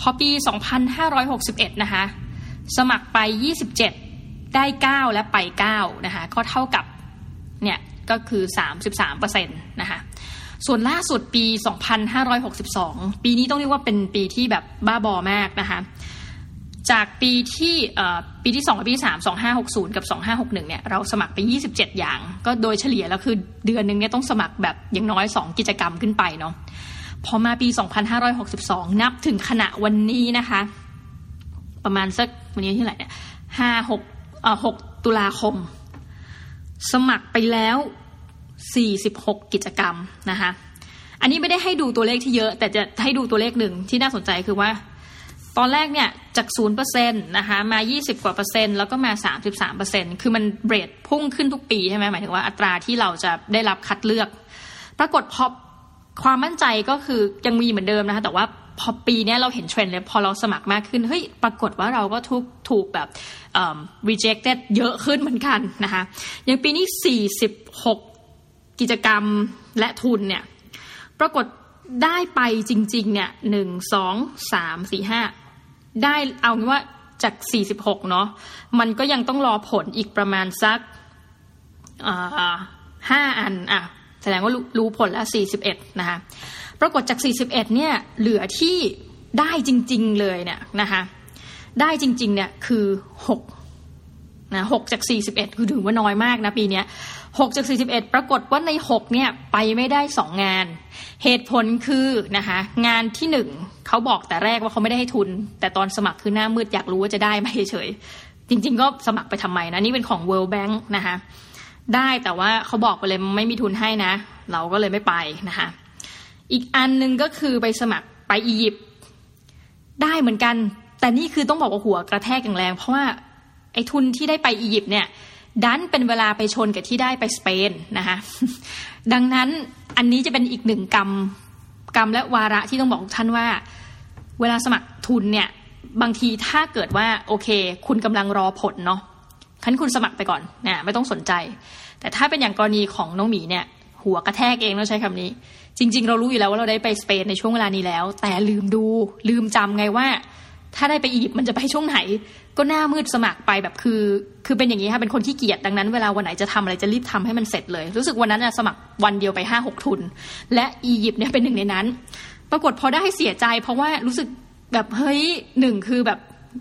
[SPEAKER 1] พอปีสองพันห้าร้อยหกสิบเอ็ดนะคะ สมัครไปยี่สิบเจ็ดได้เก้าและไปเก้านะคะก็เท่ากับเนี่ยก็คือ 33%นะคะส่วนล่าสุดปี 2562 ปีนี้ต้องเรียกว่าเป็นปีที่แบบบ้าบอมากนะคะจากปีที่ปีที่2กับปีที่3 2560 กับ 2561เนี่ยเราสมัครไป 27 อย่าง ก็โดยเฉลี่ยแล้วคือเดือนหนึ่งเนี่ยต้องสมัครแบบอย่างน้อย 2 กิจกรรมขึ้นไปเนาะพอมาปี 2562 นับถึงขณะวันนี้นะคะ ประมาณสักวันนี้ที่ไหนเนี่ย5 6เอ่อ6ตุลาคม สมัครไปแล้ว46กิจกรรมนะคะอันนี้ไม่ได้ให้ดูตัวเลขที่เยอะ แต่จะให้ดูตัวเลขหนึ่งที่น่าสนใจคือว่า ตอนแรกเนี่ยจาก0%นะคะมา 20 กว่าเปอร์เซ็นต์แล้วก็มา 33เปอร์เซ็นต์คือมันเบรดพุ่งขึ้นทุกปีใช่ไหมหมายถึงว่าอัตราที่เราจะได้รับคัดเลือก ปรากฏพอความมั่นใจก็คือยังมีเหมือนเดิมนะคะแต่ว่า พอปีนี้เราเห็นเทรนด์เลยพอเราสมัครมากขึ้นเฮ้ยปรากฏว่าเราก็ทุกถูกแบบ rejected เยอะขึ้นเหมือนกันนะคะอย่างปีนี้ 46 กิจกรรมและทุนเนี่ยปรากฏได้ไปจริง ๆ เนี่ยหนึ่งสองสามสี่ห้าได้เอางี้ว่าจาก 46 เนาะมันก็ยังต้องรอผลอีกประมาณสักห้าอันอะแสดงว่ารู้ผลแล้ว41 นะคะ รากฏจาก 41 เนี่ยเหลือที่ได้จริง ๆ เลยเนี่ยนะคะได้จริง ๆ เนี่ยคือ6นะ6จาก 41 คือถือว่าน้อยมากนะปีนี้6จาก 41 ปรากฏว่าใน 6 เนี่ยไปไม่ได้ 2 งาน เหตุผลคือนะคะงานที่ 1เขาบอกแต่แรกว่าเขาไม่ได้ให้ทุน แต่ตอนสมัครคือหน้ามืดอยากรู้ว่าจะได้ไหมเฉยจริง ๆ ก็สมัครไปทำไมนะ นี่เป็นของ World Bank นะคะได้แต่ว่าเขาบอกไปเลยไม่มีทุนให้นะ เราก็เลยไม่ไปนะคะ อีกอันหนึ่งก็คือไปสมัครไปอียิปต์ได้เหมือนกัน แต่นี่คือต้องบอกว่าหัวกระแทกอย่างแรง เพราะว่าไอ้ทุนที่ได้ไปอียิปต์เนี่ยดันเป็นเวลาไปชนกับที่ได้ไปสเปนนะคะดังนั้นอันนี้จะเป็นอีกหนึ่งกรรมกรรมและวาระที่ต้องบอกท่านว่า เวลาสมัครทุนเนี่ยบางทีถ้าเกิดว่าโอเค คุณกำลังรอผลเนาะคันคุณสมัครไปก่อนนะไม่ต้องสนใจ แต่ถ้าเป็นอย่างกรณีของน้องหมีเนี่ย หัวกระแทกเองต้องใช้คำนี้ จริง ๆ เรารู้อยู่แล้วว่าเราได้ไปสเปนในช่วงเวลานี้แล้ว แต่ลืมดูลืมจำไงว่า ถ้าได้ไปอียิปต์มันจะไปช่วงไหน ก็หน้ามืดสมัครไปแบบคือ คือเป็นอย่างนี้ค่ะเป็นคนที่เกียจดังนั้นเวลาวันไหนจะทำอะไรจะรีบทำให้มันเสร็จเลย รู้สึกวันนั้นสมัครวันเดียวไปห้าหกทุน และอียิปต์เนี่ยเป็นหนึ่งในนั้น ปรากฏพอได้เสียใจ เพราะว่ารู้สึกแบบเฮ้ยหนึ่งคือแบบ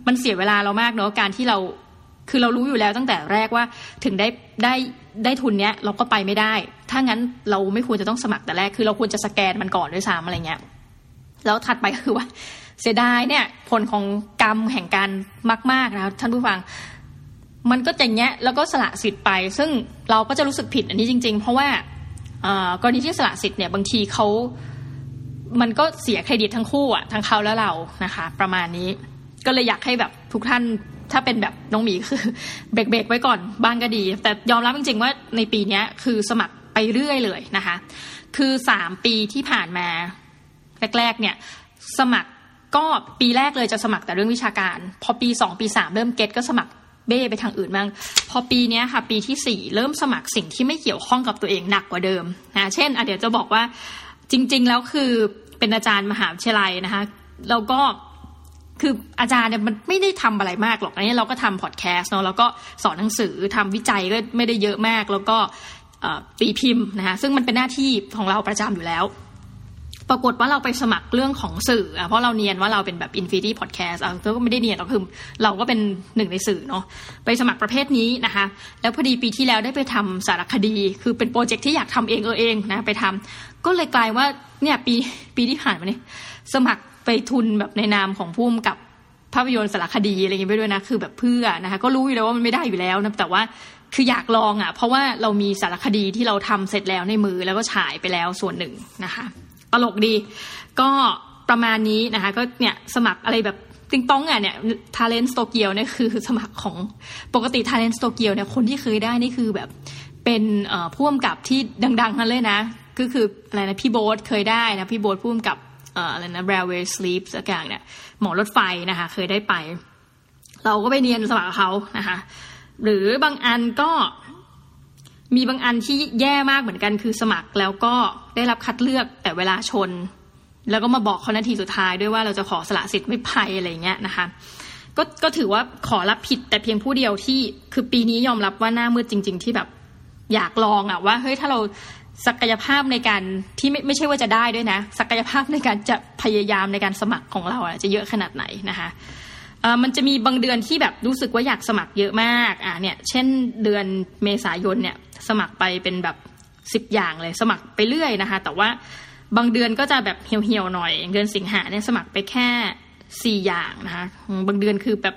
[SPEAKER 1] มันเสียเวลาเรามากเนาะการที่เราคือเรารู้อยู่แล้วตั้งแต่แรกว่าถึงได้ได้ ได้ทุนเนี้ยเราก็ไปไม่ได้ ถ้างั้นเราไม่ควรจะต้องสมัครแต่แรก คือเราควรจะสแกนมันก่อนด้วยซ้ำอะไรเงี้ย แล้วถัดไปคือว่า เสียดายเนี่ย ผลของกรรมแห่งการมาก ๆนะท่านผู้ฟัง มันก็อย่างเงี้ยแล้วก็สละสิทธิ์ไป ซึ่งเราก็จะรู้สึกผิดอันนี้จริง ๆ เพราะว่ากรณีที่สละสิทธิ์เนี่ยบางทีเขามันก็เสียเครดิตทั้งคู่อะทั้งเขาและเรานะคะ ประมาณนี้ ก็เลยอยากให้แบบทุกท่าน ถ้าเป็นแบบน้องหมีคือเบรกๆไว้ก่อนบ้างก็ดี แต่ยอมรับจริง ๆ ว่าในปีนี้คือสมัครไปเรื่อยเลยนะคะ คือสามปีที่ผ่านมาแรกๆเนี่ยสมัครก็ปีแรกเลยจะสมัครแต่เรื่องวิชาการ พอปีสองปีสามเริ่มเก็ตก็สมัครเบ้ไปทางอื่นบ้างพอปีนี้ค่ะ ปีที่สี่เริ่มสมัครสิ่งที่ไม่เกี่ยวข้องกับตัวเองหนักกว่าเดิมนะเช่นเดี๋ยวจะบอกว่าจริง ๆ แล้วคือเป็นอาจารย์มหาวิทยาลัยนะคะแล้วก็ คืออาจารย์เนี่ยมันไม่ได้ทำอะไรมากหรอกอันนี้เราก็ทำพอดแคสต์เนาะแล้วก็สอนหนังสือทำวิจัยก็ไม่ได้เยอะมาก แล้วก็ตีพิมพ์นะคะซึ่งมันเป็นหน้าที่ของเราประจำอยู่แล้ว ปรากฏว่าเราไปสมัครเรื่องของสื่อเพราะเราเนียนว่าเราเป็นแบบ Infinity Podcast อะก็ไม่ได้เนียนเราคือเราก็เป็นหนึ่งในสื่อเนาะไปสมัครประเภทนี้นะคะ แล้วพอดีปีที่แล้วได้ไปทำสารคดี คือเป็นโปรเจกต์ที่อยากทำเองเออเองนะไปทำก็เลยกลายว่าเนี่ยปีปีที่ผ่านมาเนี่ยสมัคร ไปทุนแบบในนามของพุ่มกับภาพยนตร์สารคดีอะไรอย่างเงี้ยไปด้วยนะคือแบบเพื่อนะคะก็รู้อยู่แล้วว่ามันไม่ได้อยู่แล้วนะแต่ว่าคืออยากลองอะ เพราะว่าเรามีสารคดีที่เราทำเสร็จแล้วในมือแล้วก็ฉายไปแล้วส่วนหนึ่งนะคะตลกดี ก็ประมาณนี้นะคะ ก็เนี่ยสมัครอะไรแบบติงต้องอะเนี่ยทาเลนต์โตเกียวเนี่ยคือสมัครของปกติทาเลนต์โตเกียวเนี่ยคนที่เคยได้นี่คือแบบเป็นผู้กำกับที่ดังๆกันเลยนะ ก็คืออะไรนะพี่โบ๊ทเคยได้นะพี่โบ๊ทผู้กำกับ อะไรนะ railway sleep สักอย่างเนี่ยหมอรถไฟนะคะ เคยได้ไป เราก็ไปเรียนสมัครเขานะคะ หรือบางอันก็มีบางอันที่แย่มากเหมือนกันคือสมัครแล้วก็ได้รับคัดเลือกแต่เวลาชน แล้วก็มาบอกเขานาทีสุดท้ายด้วยว่าเราจะขอสละสิทธิ์ไม่ไปอะไรเงี้ยนะคะก็ก็ถือว่าขอรับผิดแต่เพียงผู้เดียวที่คือปีนี้ยอมรับว่าหน้ามืดจริง ๆ ที่แบบอยากลองอะว่าเฮ้ยถ้าเรา ศักยภาพในการที่ไม่ไม่ใช่ว่าจะได้ด้วยนะ ศักยภาพในการจะพยายามในการสมัครของเราจะเยอะขนาดไหนนะคะมันจะมีบางเดือนที่แบบรู้สึกว่าอยากสมัครเยอะมากอะเนี่ยเช่นเดือนเมษายนเนี่ยสมัครไปเป็นแบบสิบอย่างเลยสมัครไปเรื่อยนะคะ แต่ว่าบางเดือนก็จะแบบเหี่ยวๆหน่อยเดือนสิงหาเนี่ยสมัครไปแค่สี่อย่างนะคะบางเดือนคือแบบ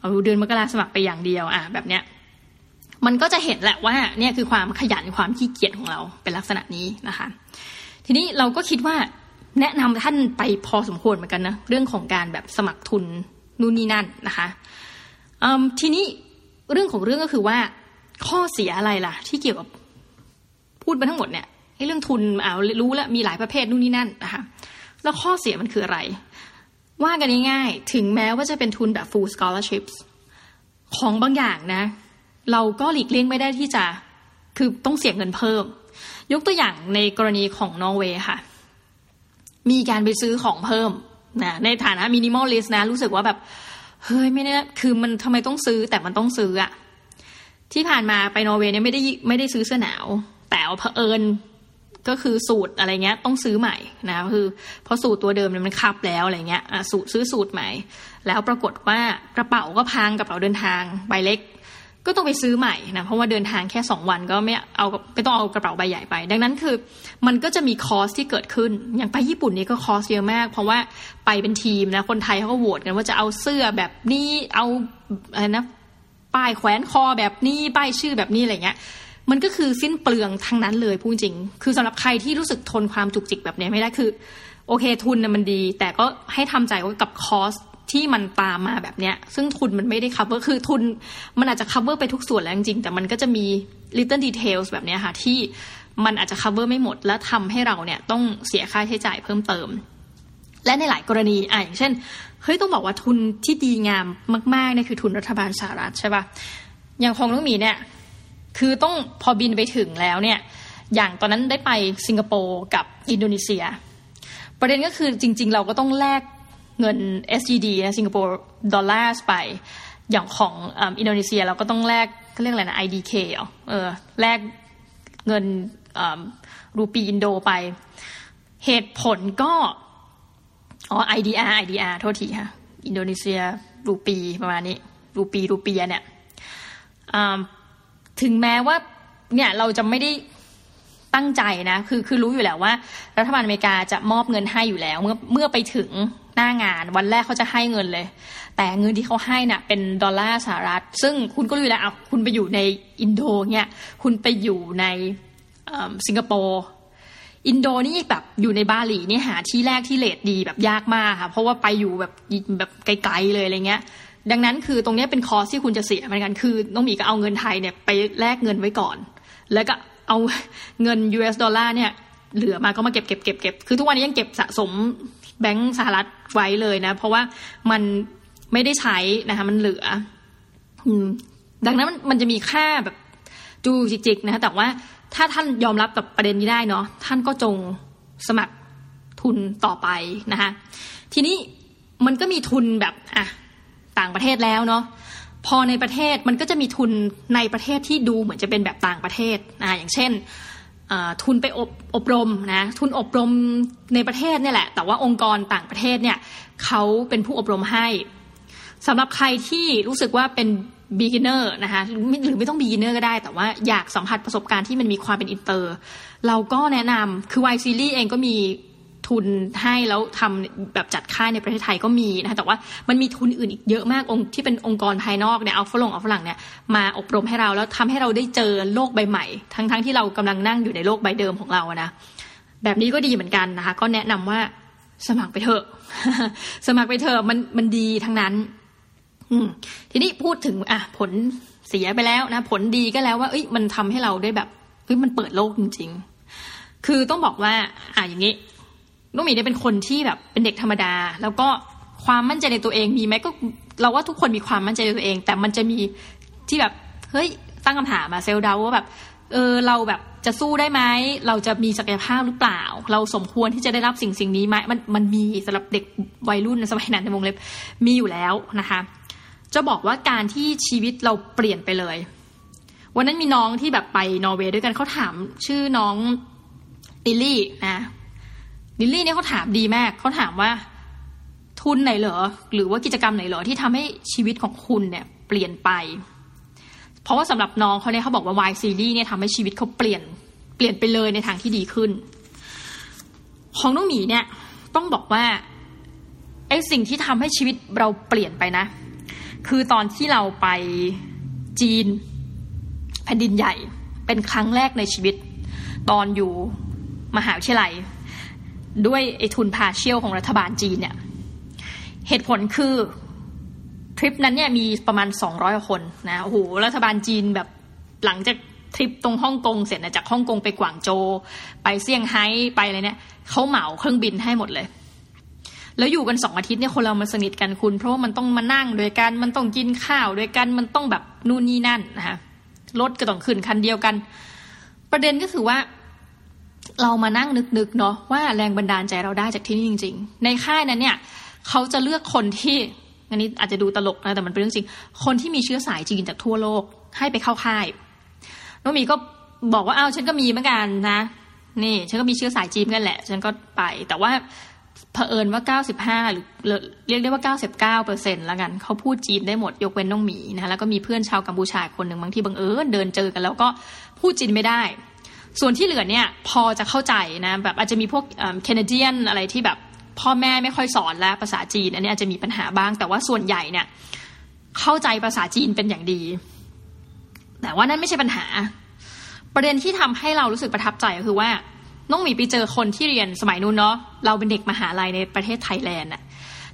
[SPEAKER 1] เอาเดือนมกราสมัครไปอย่างเดียวอะแบบเนี้ย มันก็จะเห็นแหละว่าเนี่ยคือความขยันความขี้เกียจของเราเป็นลักษณะนี้นะคะ ทีนี้เราก็คิดว่าแนะนำท่านไปพอสมควรเหมือนกันนะเรื่องของการแบบสมัครทุนนู่นนี่นั่นนะคะทีนี้เรื่องของเรื่องก็คือว่าข้อเสียอะไรล่ะ ที่เกี่ยวกับพูดมาทั้งหมดเนี่ยไอ้เรื่องทุนเอารู้แล้วมีหลายประเภทนู่นนี่นั่นนะคะแล้วข้อเสียมันคืออะไร ว่ากันง่ายๆถึงแม้ว่าจะเป็นทุนแบบ full scholarships ของบางอย่างนะ เราก็หลีกเลี่ยงไม่ได้ที่จะคือต้องเสียเงินเพิ่ม ยกตัวอย่างในกรณีของนอร์เวย์ค่ะ มีการไปซื้อของเพิ่มนะในฐานะ minimalist นะรู้สึกว่าแบบเฮ้ยไม่ได้คือมันทำไมต้องซื้อแต่มันต้องซื้ออะที่ผ่านมาไปนอร์เวย์เนี่ยไม่ได้ไม่ได้ซื้อเสื้อหนาว แต่เผอิญก็คือสูทอะไรเงี้ย ต้องซื้อใหม่นะคือเพราะสูทตัวเดิมเนี่ยมันคับแล้วอะไรเงี้ยสูตรซื้อสูตรใหม่ แล้วปรากฏว่ากระเป๋าก็พังกระเป๋าเดินทางใบเล็ก ก็ต้องไปซื้อใหม่นะเพราะว่าเดินทางแค่สองวันก็ไม่เอาไม่ต้องเอากระเป๋าใบใหญ่ไป ดังนั้นคือมันก็จะมี cost ที่เกิดขึ้น อย่างไปญี่ปุ่นนี่ก็ cost เยอะมาก เพราะว่าไปเป็นทีมนะคนไทยเขาก็โหวตกันว่าจะเอาเสื้อแบบนี้เอาอะไรนะป้ายแขวนคอแบบนี้ป้ายชื่อแบบนี้อะไรเงี้ยมันก็คือสิ้นเปลืองทั้งนั้นเลยพูดจริง คือสำหรับใครที่รู้สึกทนความจุกจิกแบบนี้ไม่ได้คือ โอเคทุนนะมันดี แต่ก็ให้ทำใจว่ากับคอส ที่มันตามมาแบบเนี้ย ซึ่งทุนมันไม่ได้ cover คือทุนมันอาจจะ cover ไปทุกส่วนแล้วจริงๆแต่มันก็จะมี little details แบบเนี้ยค่ะ ที่มันอาจจะ cover ไม่หมด และทำให้เราเนี่ยต้องเสียค่าใช้จ่ายเพิ่มเติม และในหลายกรณีอะอย่างเช่นเฮ้ยต้องบอกว่าทุนที่ดีงามมากๆเนี่ยคือทุนรัฐบาลสหรัฐใช่ปะอย่างของน้องมีเนี่ย คือต้องพอบินไปถึงแล้วเนี่ย อย่างตอนนั้นได้ไปสิงคโปร์กับอินโดนีเซีย ประเด็นก็คือจริง ๆ เราก็ต้องแลก เงิน SGD นะสิงคโปร์ดอลลาร์ไป อย่างของอินโดนีเซียเราก็ต้องแลกเขาเรียกอะไรนะ IDK เหรอเออแลกเงินรูปีอินโดไป เหตุผลก็อ๋อ IDR IDR โทษทีค่ะ อินโดนีเซียรูปีประมาณนี้ รูปีรูปียเนี่ยถึงแม้ว่าเนี่ยเราจะไม่ได้ตั้งใจนะ คือคือรู้อยู่แล้วว่า รัฐบาลอเมริกาจะมอบเงินให้อยู่แล้ว เมื่อเมื่อไปถึง หน้างาน วันแรกเขาจะให้เงินเลย แต่เงินที่เขาให้นะ่ะเป็นดอลลาร์สหรัฐ ซึ่งคุณก็รู้แล้วอะคุณไปอยู่ในอินโดเนี่ยคุณไปอยู่ในสิงคโปร์อินโดนี่แบบอยู่ในบาหลีนี่หาที่แลกที่ rate ดีแบบยากมากค่ะเพราะว่าไปอยู่แบบแบบไกลๆเลยอะไรเงี้ย ดังนั้นคือตรงนี้เป็นคอสที่คุณจะเสียเหมือนกันคือน้องมีก็เอาเงินไทยเนี่ยไปแลกเงินไว้ก่อน แล้วก็เอาเงิน US ดอลลาร์เนี่ยเหลือมาก็มาเก็บเก็บเก็บเก็บคือทุกวันนี้ยังเก็บสะสม แบงก์สหรัฐไว้เลยนะ เพราะว่ามันไม่ได้ใช้นะคะมันเหลือดังนั้นมันจะมีค่าแบบจูจิกๆนะคะแต่ว่าถ้าท่านยอมรับกับประเด็นนี้ได้เนาะท่านก็จงสมัครทุนต่อไปนะคะทีนี้มันก็มีทุนแบบอะต่างประเทศแล้วเนาะพอในประเทศมันก็จะมีทุนในประเทศที่ดูเหมือนจะเป็นแบบต่างประเทศอ่าอย่างเช่น ทุนไปอบอบรมนะทุนอบรมในประเทศเนี่ยแหละ แต่ว่าองค์กรต่างประเทศเนี่ยเขาเป็นผู้อบรมให้สำหรับใครที่รู้สึกว่าเป็น beginner นะคะหรือไม่หรือไม่ต้อง beginner ก็ได้ แต่ว่าอยากสัมผัสประสบการณ์ที่มันมีความเป็นอินเตอร์ เราก็แนะนำคือ Y Series เองก็มี ทุนให้แล้วทำแบบจัดค่ายในประเทศไทยก็มีนะคะแต่ว่ามันมีทุนอื่นอีกเยอะมากองค์ที่เป็นองค์กรภายนอกเนี่ยเอาฝรั่งเอาฝรั่งเนี่ยมาอบรมให้เราแล้วทำให้เราได้เจอโลกใบใหม่ ทั้งๆทที่เรากำลังนั่งอยู่ในโลกใบเดิมของเรานะแบบนี้ก็ดีเหมือนกันนะคะ ก็แนะนำว่าสมัครไปเถอะ สมัครไปเถอะมันมันดีทั้งนั้น อืทีนี้พูดถึงอะผลเสียไปแล้วนะ ผลดีก็แล้วว่า เอ้ยมันทำให้เราได้แบบเฮ้ยมันเปิดโลกจริง ๆ คือต้องบอกว่าอะอย่างนี้ ลูกหมีเนี่ยเป็นคนที่แบบเป็นเด็กธรรมดา แล้วก็ความมั่นใจในตัวเองมีไหมก็เราว่าทุกคนมีความมั่นใจในตัวเอง แต่มันจะมีที่แบบเฮ้ยตั้งคำถามมาเซลดาว่าแบบเออเราแบบจะสู้ได้ไหมเราจะมีศักยภาพหรือเปล่า เราสมควรที่จะได้รับสิ่งสิ่งนี้ไหมมันมันมีสำหรับเด็กวัยรุ่นในสมัยนั้นในวงเล็บมีอยู่แล้วนะคะ จะบอกว่าการที่ชีวิตเราเปลี่ยนไปเลย วันนั้นมีน้องที่แบบไปนอร์เวย์ด้วยกันเขาถามชื่อน้องลิลลี่นะ ลิลลี่เนี่ยเขาถามดีมากเขาถามว่าทุนไหนเหรอหรือว่ากิจกรรมไหนเหรอที่ทำให้ชีวิตของคุณเนี่ยเปลี่ยนไป เพราะว่าสำหรับน้องเขาเนี่ยเขาบอกว่าวายซีรีส์เนี่ยทำให้ชีวิตเขาเปลี่ยนเปลี่ยนไปเลยในทางที่ดีขึ้น ของน้องหมีเนี่ยต้องบอกว่าไอ้สิ่งที่ทำให้ชีวิตเราเปลี่ยนไปนะ คือตอนที่เราไปจีนแผ่นดินใหญ่ เป็นครั้งแรกในชีวิต ตอนอยู่มหาวิทยาลัย ด้วยไอ้ทุนพาเชียลของรัฐบาลจีนเนี่ย เหตุผลคือทริปนั้นเนี่ยมีประมาณสองร้อยคนนะโอ้โหรัฐบาลจีนแบบหลังจากทริปตรงฮ่องกงเสร็จนะจากฮ่องกงไปกวางโจ ไปเซี่ยงไฮ้ไปอะไรเนี่ยเขาเหมาเครื่องบินให้หมดเลย แล้วอยู่กันสองอาทิตย์เนี่ยคนเรามันสนิทกันคุณ เพราะว่ามันต้องมานั่งด้วยกันมันต้องกินข้าวด้วยกันมันต้องแบบนู่นนี่นั่นนะคะรถก็ต้องขึ้นคันเดียวกัน ประเด็นก็คือว่า เรามานั่งนึกๆเนาะว่าแรงบันดาลใจเราได้จากที่นี่จริง ๆ ในค่ายนั้นเนี่ยเขาจะเลือกคนที่อันนี้อาจจะดูตลกนะแต่มันเป็นเรื่องจริง คนที่มีเชื้อสายจีนจากทั่วโลกให้ไปเข้าค่ายน้องมีก็บอกว่าอ้าวฉันก็มีเหมือนกันนะ นี่ ฉันก็มีเชื้อสายจีนกันแหละ ฉันก็ไป แต่ว่าเผอิญว่า 95 หรือเรียกได้ว่า 99เปอร์เซ็นต์ละกันเขาพูดจีนได้หมดยกเว้นน้องหมีนะแล้วก็มีเพื่อนชาวกัมพูชาคนหนึ่งบางที่บังเอิญเดินเจอกัน แล้วก็พูดจีนไม่ได้ ส่วนที่เหลือเนี่ยพอจะเข้าใจนะแบบอาจจะมีพวกแคนาเดียนอะไรที่แบบพ่อแม่ไม่ค่อยสอนแล้วภาษาจีนอันนี้อาจจะมีปัญหาบ้าง แต่ว่าส่วนใหญ่เนี่ยเข้าใจภาษาจีนเป็นอย่างดี แต่ว่านั่นไม่ใช่ปัญหา ประเด็นที่ทำให้เรารู้สึกประทับใจก็คือว่าน้องหมีไปเจอคนที่เรียนสมัยนู้นเนาะเราเป็นเด็กมหาลัยในประเทศไทยแลนด์อะ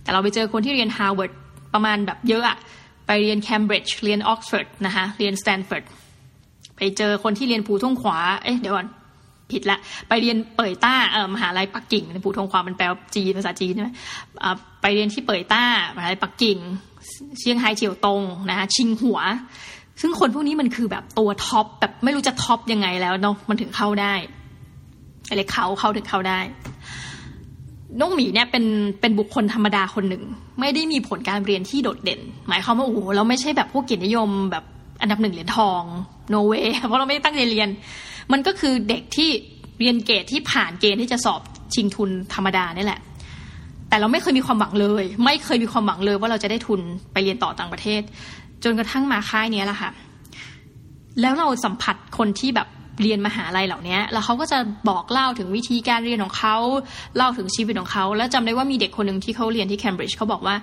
[SPEAKER 1] แต่เราไปเจอคนที่เรียนฮาร์วาร์ดประมาณแบบเยอะอะไปเรียนเคมบริดจ์เรียนออกซฟอร์ดนะคะเรียนสแตนฟอร์ด ไปเจอคนที่เรียน 普通话 เอ๊ะเดี๋ยวก่อนผิดละ ไปเรียน 北大เออมหาลัยปักกิ่งใน 普通话มันแปลจีนภาษาจีนใช่ไหมไปเรียนที่เป่ยต้ามหาลัยปักกิ่ง เชียงไฮ้เฉียวตงนะคะชิงหัว ซึ่งคนพวกนี้มันคือแบบตัวท็อปแบบไม่รู้จะท็อปยังไงแล้วเนาะมันถึงเข้าได้อะไรเขาเข้าถึงเข้าได้น้องหมีเนี่ยเป็นเป็นบุคคลธรรมดาคนหนึ่ง ไม่ได้มีผลการเรียนที่โดดเด่น หมายความว่าโอ้โหเราไม่ใช่แบบพวกเกียรตินิยมแบบ อันดับหนึ่งเหรียญทองโนเวเพราะเราไม่ได้ตั้งใจเรียน มันก็คือเด็กที่เรียนเกรดที่ผ่านเกณฑ์ที่จะสอบชิงทุนธรรมดานี่แหละ แต่เราไม่เคยมีความหวังเลย ไม่เคยมีความหวังเลยว่าเราจะได้ทุนไปเรียนต่อต่างประเทศ จนกระทั่งมาค่ายนี้แหละค่ะ แล้วเราสัมผัสคนที่แบบเรียนมหาลัยเหล่านี้แล้วเขาก็จะบอกเล่าถึงวิธีการเรียนของเขาเล่าถึงชีวิตของเขาแล้วจำได้ว่ามีเด็กคนหนึ่งที่เขาเรียนที่เคมบริดจ์เขาบอกว่า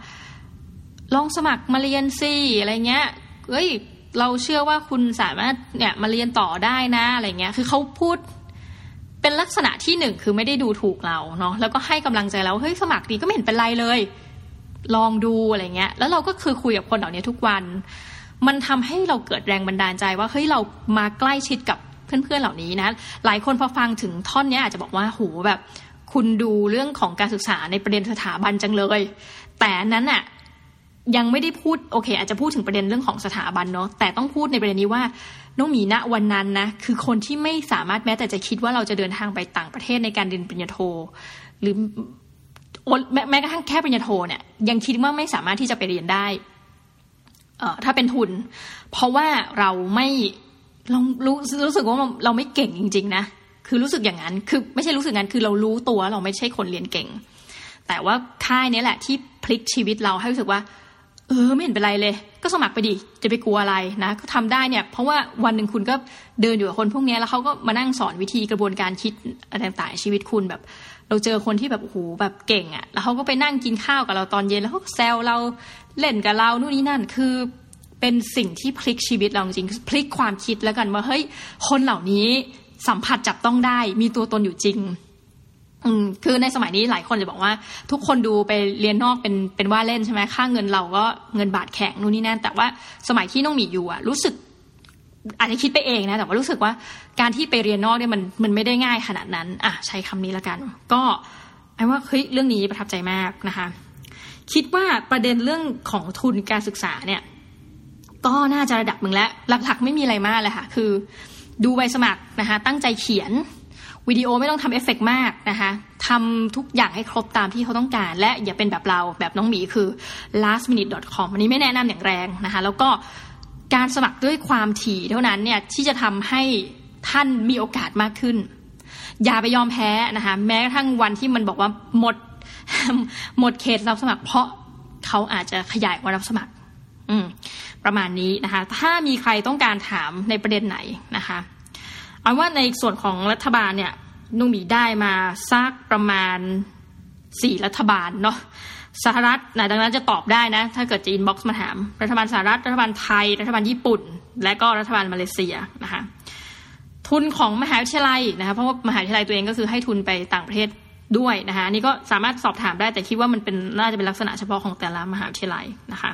[SPEAKER 1] ลองสมัครมาเรียนสิอะไรเงี้ยเอ้ย เราเชื่อว่าคุณสามารถเนี่ยมาเรียนต่อได้นะอะไรเงี้ย คือเขาพูดเป็นลักษณะที่หนึ่งคือไม่ได้ดูถูกเราเนาะแล้วก็ให้กำลังใจเราเฮ้ยสมัครดีก็ไม่เห็นเป็นไรเลย ลองดูอะไรเงี้ย แล้วเราก็คือคุยกับคนเหล่านี้ทุกวัน มันทำให้เราเกิดแรงบันดาลใจว่าเฮ้ยเรามาใกล้ชิดกับเพื่อนๆเหล่านี้นะ หลายคนพอฟังถึงท่อนนี้อาจจะบอกว่าโหแบบ คุณดูเรื่องของการศึกษาในประเด็นสถาบันจังเลย แต่นั้นอะ ยังไม่ได้พูดโอเค อาจจะพูดถึงประเด็นเรื่องของสถาบันเนาะแต่ต้องพูดในประเด็นนี้ว่าน้องหมีณวันนั้นนะคือคนที่ไม่สามารถแม้แต่จะคิดว่าเราจะเดินทางไปต่างประเทศในการเรียนปริญญาโท หรือแม้แม้กระทั่งแค่ปริญญาโทเนี่ยยังคิดว่าไม่สามารถที่จะไปเรียนได้เอ่อถ้าเป็นทุน เพราะว่าเราไม่เรารู้รู้สึกว่าเราไม่เก่งจริง ๆ นะคือรู้สึกอย่างนั้นคือไม่ใช่รู้สึกงั้นคือเรารู้ตัวเราไม่ใช่คนเรียนเก่ง แต่ว่าค่ายนี้แหละที่พลิกชีวิตเราให้รู้สึกว่า เออไม่เห็นเป็นไรเลย ก็สมัครไปดิจะไปกลัวอะไรนะก็ทำได้เนี่ยเพราะว่าวันหนึ่งคุณก็เดินอยู่กับคนพวกนี้แล้วเขาก็มานั่งสอนวิธีกระบวนการคิดอะไรต่างๆชีวิตคุณแบบ เราเจอคนที่แบบโอ้โหแบบเก่งอะ่ะ แล้วเขาก็ไปนั่งกินข้าวกับเราตอนเย็นแล้วเขาแซวเราเล่นกับเรานู่นนี่นั่นคือเป็นสิ่งที่พลิกชีวิตเราจริงพลิกความคิดแล้วกันว่าเฮ้ยคนเหล่านี้สัมผัสจับต้องได้ มีตัวตนอยู่จริง อืมคือในสมัยนี้หลายคนจะบอกว่า ทุกคนดูไปเรียนนอกเป็นเป็นว่าเล่นใช่ไหมค่าเงินเราก็เงินบาทแข็งนู่นนี่นั่นแต่ว่าสมัยที่น้องหมีอยู่อะรู้สึก อาจจะคิดไปเองนะแต่ว่ารู้สึกว่าการที่ไปเรียนนอกเนี่ยมันมันไม่ได้ง่ายขนาดนั้น อะใช้คำนี้ละกัน ก็ไอ้ว่าเฮ้ยเรื่องนี้ประทับใจมากนะคะ คิดว่าประเด็นเรื่องของทุนการศึกษาเนี่ย ก็น่าจะระดับมึงแล้วหลักๆ ไม่มีอะไรมากเลยค่ะ คือ ดูใบสมัครนะคะ ตั้งใจเขียน วิดีโอไม่ต้องทำเอฟเฟกมากนะคะทำทุกอย่างให้ครบตามที่เขาต้องการ และอย่าเป็นแบบเราแบบน้องหมีคือ lastminute.com อันนี้ไม่แนะนำอย่างแรงนะคะ แล้วก็การสมัครด้วยความถี่เท่านั้นเนี่ยที่จะทำให้ท่านมีโอกาสมากขึ้น อย่าไปยอมแพ้นะคะแม้กระทั่งวันที่มันบอกว่าหมดหมดเขตรับสมัคร เพราะเขาอาจจะขยายวันรับสมัคร อืมประมาณนี้นะคะ ถ้ามีใครต้องการถามในประเด็นไหนนะคะ เอาว่าในส่วนของรัฐบาลเนี่ยน้องหมีได้มาซักประมาณสี่รัฐบาลเนาะสหรัฐนะดังนั้นจะตอบได้นะ ถ้าเกิดจะ inbox มาถาม รัฐบาลสหรัฐ รัฐบาลไทย รัฐบาลญี่ปุ่น และก็รัฐบาลมาเลเซียนะคะทุนของมหาวิทยาลัยนะคะเพราะว่ามหาวิทยาลัยตัวเองก็คือให้ทุนไปต่างประเทศด้วยนะคะนี่ก็สามารถสอบถามได้แต่คิดว่ามันเป็นน่าจะเป็นลักษณะเฉพาะของแต่ละมหาวิทยาลัยนะคะ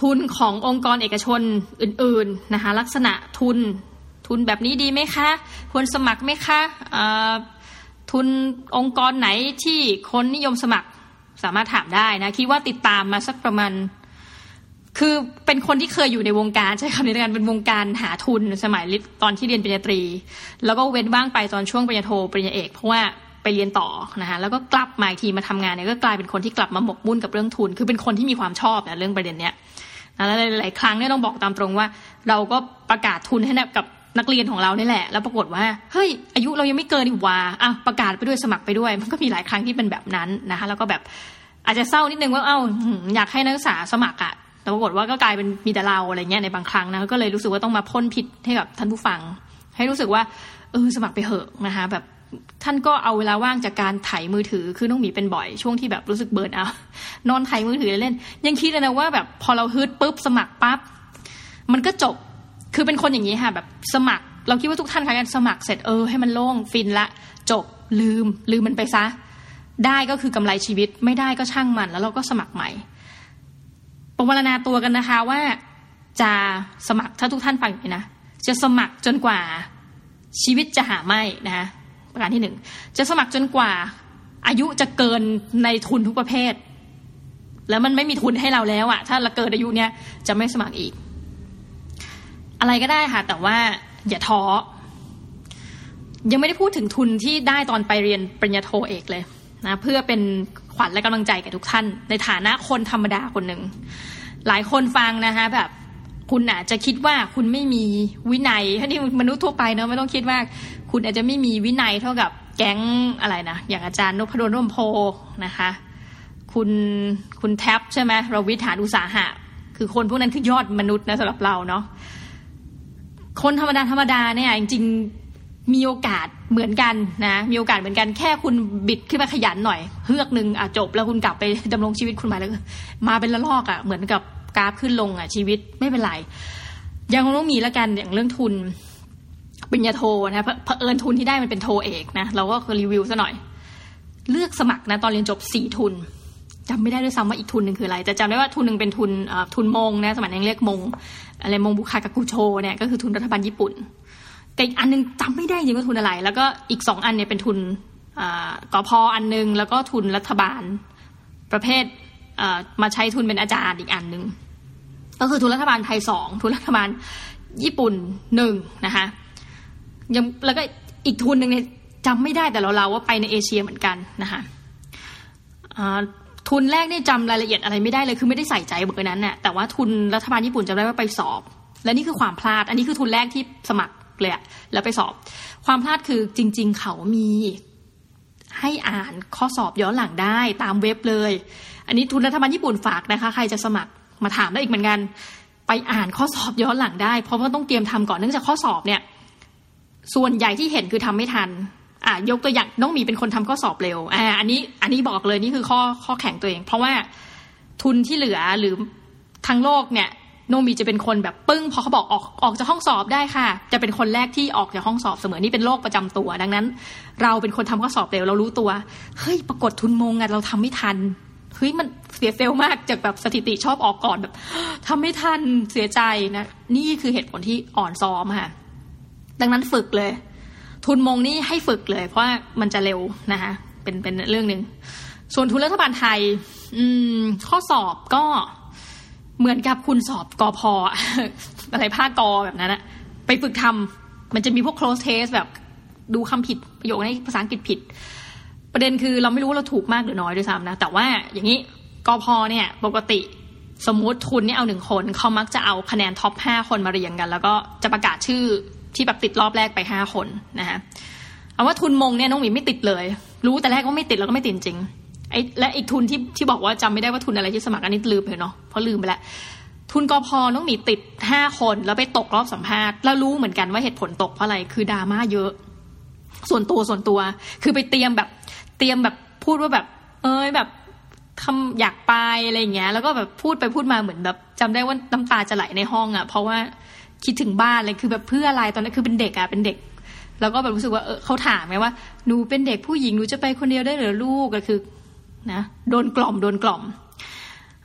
[SPEAKER 1] ทุนขององค์กรเอกชนอื่นๆนะคะลักษณะทุน ทุนแบบนี้ดีไหมคะ ควรสมัครไหมคะทุนองค์กรไหนที่คนนิยมสมัครสามารถถามได้นะ คิดว่าติดตามมาสักประมาณ คือเป็นคนที่เคยอยู่ในวงการ ใช่คำนี้กันเป็นวงการหาทุนสมัยตอนที่เรียนปริญญาตรี แล้วก็เว้นว่างไปตอนช่วงปริญญาโทปริญญาเอกเพราะว่าไปเรียนต่อนะคะแล้วก็กลับมาอีกทีมาทำงานเนี่ยก็กลายเป็นคนที่กลับมาหมกมุ่นกับเรื่องทุน คือเป็นคนที่มีความชอบนะเรื่องประเด็นเนี้ยแล้วหลายครั้งเนี่ยต้องบอกตามตรงว่า เราก็ประกาศทุนให้กับ นักเรียนของเราเนี่แหละ แล้วปรากฏว่า เฮ้ย อายุเรายังไม่เกินอีกว่าอะประกาศไปด้วยสมัครไปด้วย มันก็มีหลายครั้งที่เป็นแบบนั้นนะคะ แล้วก็แบบอาจจะเศร้านิดนึงว่าเอ้าอยากให้นักศึกษาสมัครอะแต่ปรากฏว่าก็กลายเป็นมีแต่เราอะไรเงี้ยในบางครั้งนะ ก็เลยรู้สึกว่าต้องมาพ่นผิดให้กับท่านผู้ฟัง ให้รู้สึกว่า เออสมัครไปเหอะนะคะ แบบท่านก็เอาเวลาว่างจากการถ่ายมือถือ คือน้องหมีเป็นบ่อยช่วงที่แบบรู้สึกเบิร์นเอา นอนถ่ายมือถือเล่น ยังคิดเลยนะว่าแบบพอเราฮึดปุ๊บสมัครปั๊บ มันก็จบ คือเป็นคนอย่างนี้ค่ะแบบสมัคร เราคิดว่าทุกท่านคะกันสมัครเสร็จเออให้มันโล่งฟินละ จบลืม ลืมมันไปซะ ได้ก็คือกำไรชีวิตไม่ได้ก็ช่างมัน แล้วเราก็สมัครใหม่ประวรณาตัวกันนะคะว่าจะสมัครถ้าทุกท่านฟังอย่างนี้นะจะสมัครจนกว่าชีวิตจะหาไม่นะคะประการที่หนึ่งจะสมัครจนกว่า อายุจะเกินในทุนทุกประเภท แล้วมันไม่มีทุนให้เราแล้วอะถ้าเราเกินอายุเนี้ยจะไม่สมัครอีก อะไรก็ได้ค่ะ แต่ว่าอย่าท้อยังไม่ได้พูดถึงทุนที่ได้ตอนไปเรียนปริญญาโทเอกเลยนะเพื่อเป็นขวัญและกำลังใจแก่ทุกท่าน ในฐานะคนธรรมดาคนหนึ่ง หลายคนฟังนะคะแบบคุณอาจจะคิดว่าคุณไม่มีวินัยท่านี่มนุษย์ทั่วไปเนาะไม่ต้องคิดว่า คุณอาจจะไม่มีวินัยเท่ากับแก๊งอะไรนะอย่างอาจารย์นพดลร่มโพนะคะ คุณคุณแท็บใช่ไหมเราวิถานอุตสาหะ คือคนพวกนั้นคือยอดมนุษย์นะสำหรับเราเนาะ คนธรรมดาธรรมดาเนี่ยจริงๆมีโอกาสเหมือนกันนะมีโอกาสเหมือนกันแค่คุณบิดขึ้นมาขยันหน่อยเฮือกหนึ่งอะจบแล้วคุณกลับไปดำรงชีวิตคุณมาแล้วมาเป็นละลอกอะเหมือนกับกราฟขึ้นลงอะชีวิตไม่เป็นไรยังต้องมีแล้วกันอย่างเรื่องทุนปริญญาโทนะเผอิญทุนที่ได้มันเป็นโทเอกนะเราก็รีวิวซะหน่อย เลือกสมัครนะตอนเรียนจบสี่ทุนจำไม่ได้ด้วยซ้ำว่าอีกทุนหนึ่งคืออะไรแต่จำได้ว่าทุนหนึ่งเป็นทุนทุนมงนะสมัยนั้นเรียกมง อะไรมงบุคากักูโชเนี่ยก็คือทุนรัฐบาลญี่ปุ่นกอีกอันนึงจำไม่ได้จริงว่าทุนอะไร แล้วก็อีกสองอันเนี่ยเป็นทุนกอพออันนึง แล้วก็ทุนรัฐบาล ประเภทมาใช้ทุนเป็นอาจารย์อีกอันหนึ่งก็คือทุนรัฐบาลไทยสองทุนรัฐบาลญี่ปุ่นหนึ่งนะคะยังแล้วก็อีกทุนหนึ่งเนี่ยจำไม่ได้แต่เราเราว่าไปในเอเชียเหมือนกันนะคะ ทุนแรกเนี่ยจำรายละเอียดอะไรไม่ได้เลยคือไม่ได้ใส่ใจเบอร์นั้นน่ะแต่ว่าทุนรัฐบาลญี่ปุ่นจำได้ว่าไปสอบ และนี่คือความพลาด อันนี้คือทุนแรกที่สมัครเลยอะแล้วไปสอบ ความพลาดคือจริง ๆ เขามีให้อ่านข้อสอบย้อนหลังได้ตามเว็บเลย อันนี้ทุนรัฐบาลญี่ปุ่นฝากนะคะ ใครจะสมัครมาถามได้อีกเหมือนกัน ไปอ่านข้อสอบย้อนหลังได้ เพราะว่าต้องเตรียมทำก่อนเนื่องจากข้อสอบเนี่ย ส่วนใหญ่ที่เห็นคือทำไม่ทัน อ่ายกตัวอย่างน้องมีเป็นคนทำข้อสอบเร็วอ่าอันนี้อันนี้บอกเลยนี่คือข้อข้อแข่งตัวเอง เพราะว่าทุนที่เหลือหรือทั้งโลกเนี่ยโนมีจะเป็นคนแบบปึ้งพอเขาบอกออกออกจากห้องสอบได้ค่ะ จะเป็นคนแรกที่ออกจากห้องสอบเสมอนี่เป็นโรคประจำตัว ดังนั้น เราเป็นคนทำข้อสอบเร็วเรารู้ตัวเฮ้ยปรากฏทุนมงอะเราทำไม่ทันเฮ้ยมันเสียเซลมากจากแบบสถิติชอบออกก่อนแบบทำไม่ทันเสียใจนะ นี่คือเหตุผลที่อ่อนซ้อมค่ะ ดังนั้นฝึกเลย ทุนมงนี่ให้ฝึกเลย เพราะว่ามันจะเร็วนะคะเป็นเป็นเรื่องหนึ่งส่วนทุนรัฐบาลไทย อืม ข้อสอบก็เหมือนกับคุณสอบกอพออะไรภาคกอแบบนั้นอะไปฝึกทำมันจะมีพวก close test แบบดูคำผิดประโยคในภาษาอังกฤษผิด ประเด็นคือเราไม่รู้ว่าเราถูกมากหรือน้อยด้วยซ้ำนะ แต่ว่าอย่างนี้กอพอเนี่ย ปกติสมมุติทุนเนี่ยเอาหนึ่งคน เขามักจะเอาคะแนนท็อปห้าคนมาเรียงกัน แล้วก็จะประกาศชื่อ ที่แบบติดรอบแรกไปห้าคนนะคะเอาว่าทุนมงเนี่ยน้องหมีไม่ติดเลย รู้แต่แรกว่าไม่ติดแล้วก็ไม่ติดจริงไอ้และอีกทุนที่ที่บอกว่าจำไม่ได้ว่าทุนอะไรที่สมัครอันนี้ลืมไปเนาะเพราะลืมไปแล้วทุนกอพอน้องหมีติดห้าคนแล้วไปตกรอบสัมภาษณ์แล้วรู้เหมือนกันว่าเหตุผลตกเพราะอะไรคือดราม่าเยอะ ส่วนตัวส่วนตัว คือไปเตรียมแบบเตรียมแบบพูดว่าแบบ เอ้ยแบบทำอยากไปอะไรเงี้ย แล้วก็แบบพูดไปพูดมาเหมือนแบบจำได้ว่าน้ำตาจะไหลในห้องอะ่ะ เพราะว่า คิดถึงบ้านเลยคือแบบเพื่ออะไรตอนนั้นคือเป็นเด็กอะเป็นเด็ก แล้วก็แบบรู้สึกว่าเออเขาถามไงว่าหนูเป็นเด็กผู้หญิงหนูจะไปคนเดียวได้หรือลูกก็คือนะโดนกล่อมโดนกล่อม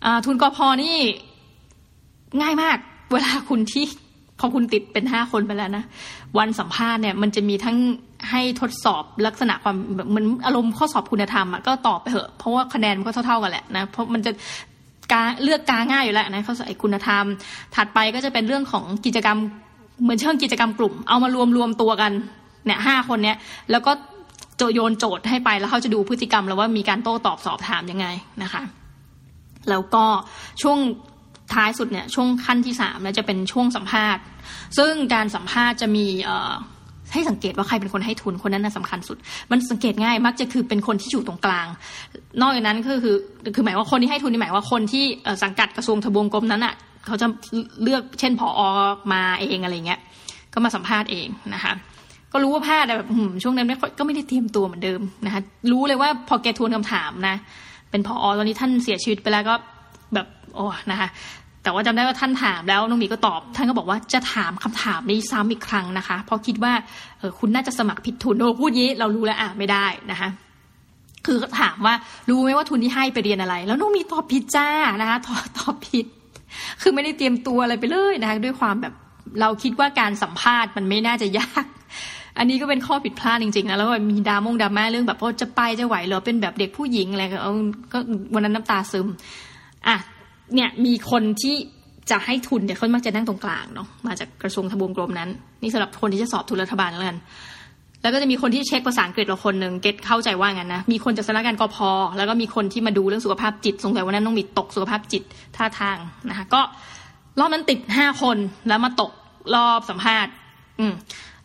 [SPEAKER 1] อทุนกอพอนี่ง่ายมาก เวลาคุณที่พอคุณติดเป็นห้าคนไปแล้วนะวันสัมภาษณ์เนี่ย มันจะมีทั้งให้ทดสอบลักษณะความเหมือนอารมณ์ข้อสอบคุณธรรมอะก็ตอบไปเถอะเพราะว่าคะแนนมันก็เท่าๆกันแหละนะเพราะมันจะ กาเลือกกาง่ายอยู่แล้วนะเขาใส่คุณธรรม ถัดไปก็จะเป็นเรื่องของกิจกรรมเหมือนเชิงกิจกรรมกลุ่ม เอามารวมรวมตัวกันเนี่ยห้าคนเนี้ยแล้วก็โจโยนโจทย์ให้ไปแล้วเขาจะดูพฤติกรรมแล้วว่ามีการโต้ตอบสอบถามยังไงนะคะ แล้วก็ช่วงท้ายสุดเนี่ยช่วงขั้นที่สามเนี่ยจะเป็นช่วงสัมภาษณ์ ซึ่งการสัมภาษณ์จะมีเอ่อ ให้สังเกตว่าใครเป็นคนให้ทุนคนนั้นน่ะสำคัญสุด มันสังเกตง่ายมักจะคือเป็นคนที่อยู่ตรงกลาง นอกจากนั้นก็คือคือหมายว่าคนที่ให้ทุนนี่หมายว่าคนที่สังกัดกระทรวงทบวงกรมนั้นอะเขาจะเลือกเช่นผออมาเองอะไรเงี้ยก็มาสัมภาษณ์เองนะคะก็รู้ว่าพลาดแต่แบบช่วงนั้นไม่ก็ไม่ได้เตรียมตัวเหมือนเดิมนะคะรู้เลยว่าพอแกทวนคำถามนะ เป็นพออตอนนี้ท่านเสียชีวิตไปแล้วก็แบบโอ้นะคะ แต่ว่าจำได้ว่าท่านถามแล้วน้องมีก็ตอบ ท่านก็บอกว่าจะถามคำถามนี้ซ้ำอีกครั้งนะคะ เพราะคิดว่าเออคุณน่าจะสมัครผิดทุนโอ้พูดนี้เรารู้แล้วอะไม่ได้นะคะคือถามว่ารู้ไหมว่าทุนที่ให้ไปเรียนอะไร แล้วน้องมีตอบผิดจ้านะคะตอบตอบผิด คือไม่ได้เตรียมตัวอะไรไปเลยนะคะด้วยความแบบเราคิดว่าการสัมภาษณ์มันไม่น่าจะยากอันนี้ก็เป็นข้อผิดพลาดจริงๆนะแล้วมีดามงดราม่าเรื่องแบบว่าจะไปจะไหวหรอเป็นแบบเด็กผู้หญิงอะไรก็ก็วันนั้นน้ำตาซึม อะ เนี่ยมีคนที่จะให้ทุนเนี่ยเขามักจะนั่งตรงกลางเนาะมาจากกระทรวงทบวงกรมนั้น นี่สำหรับคนที่จะสอบทุนรัฐบาลแล้วกันแล้วก็จะมีคนที่เช็คภาษาอังกฤษเราคนหนึ่งเก็ตเข้าใจว่างั้นนะ มีคนจากสำนักงานกพแล้วก็มีคนที่มาดูเรื่องสุขภาพจิต สงสัยว่านั้นต้องมีตกสุขภาพจิตท่าทางนะคะก็รอบนั้นติดห้าคนแล้วมาตกรอบสัมภาษณ์ อืม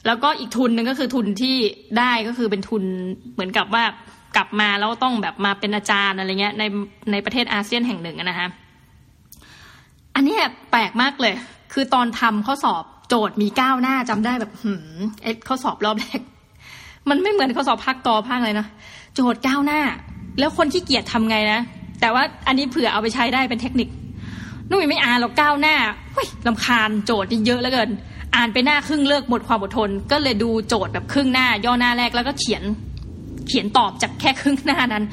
[SPEAKER 1] แล้วก็อีกทุนหนึ่งก็คือทุนที่ได้ก็คือเป็นทุนเหมือนกับว่ากลับมาแล้วต้องแบบมาเป็นอาจารย์อะไรเงี้ยในในประเทศอาเซียนแห่งหนึ่งนะคะ อันนี้แปลกมากเลย คือตอนทำข้อสอบโจทย์มีก้าวหน้าจำได้แบบหืมเอ็ข้อสอบรอบแรกมันไม่เหมือนข้อสอบภาคกอภาคเลยนะโจทย์ก้าวหน้า แล้วคนที่เกียจทำไงนะแต่ว่าอันนี้เผื่อเอาไปใช้ได้เป็นเทคนิคนุ่มไม่อ่านหรอกก้าวหน้าเฮ้ยลำคาญโจทย์นี่เยอะเหลือเกิน อ่านไปหน้าครึ่งเลิกหมดความอดทน ก็เลยดูโจทย์แบบครึ่งหน้า ย่อหน้าแรกแล้วก็เขียน เขียนตอบจากแค่ครึ่งหน้านั้น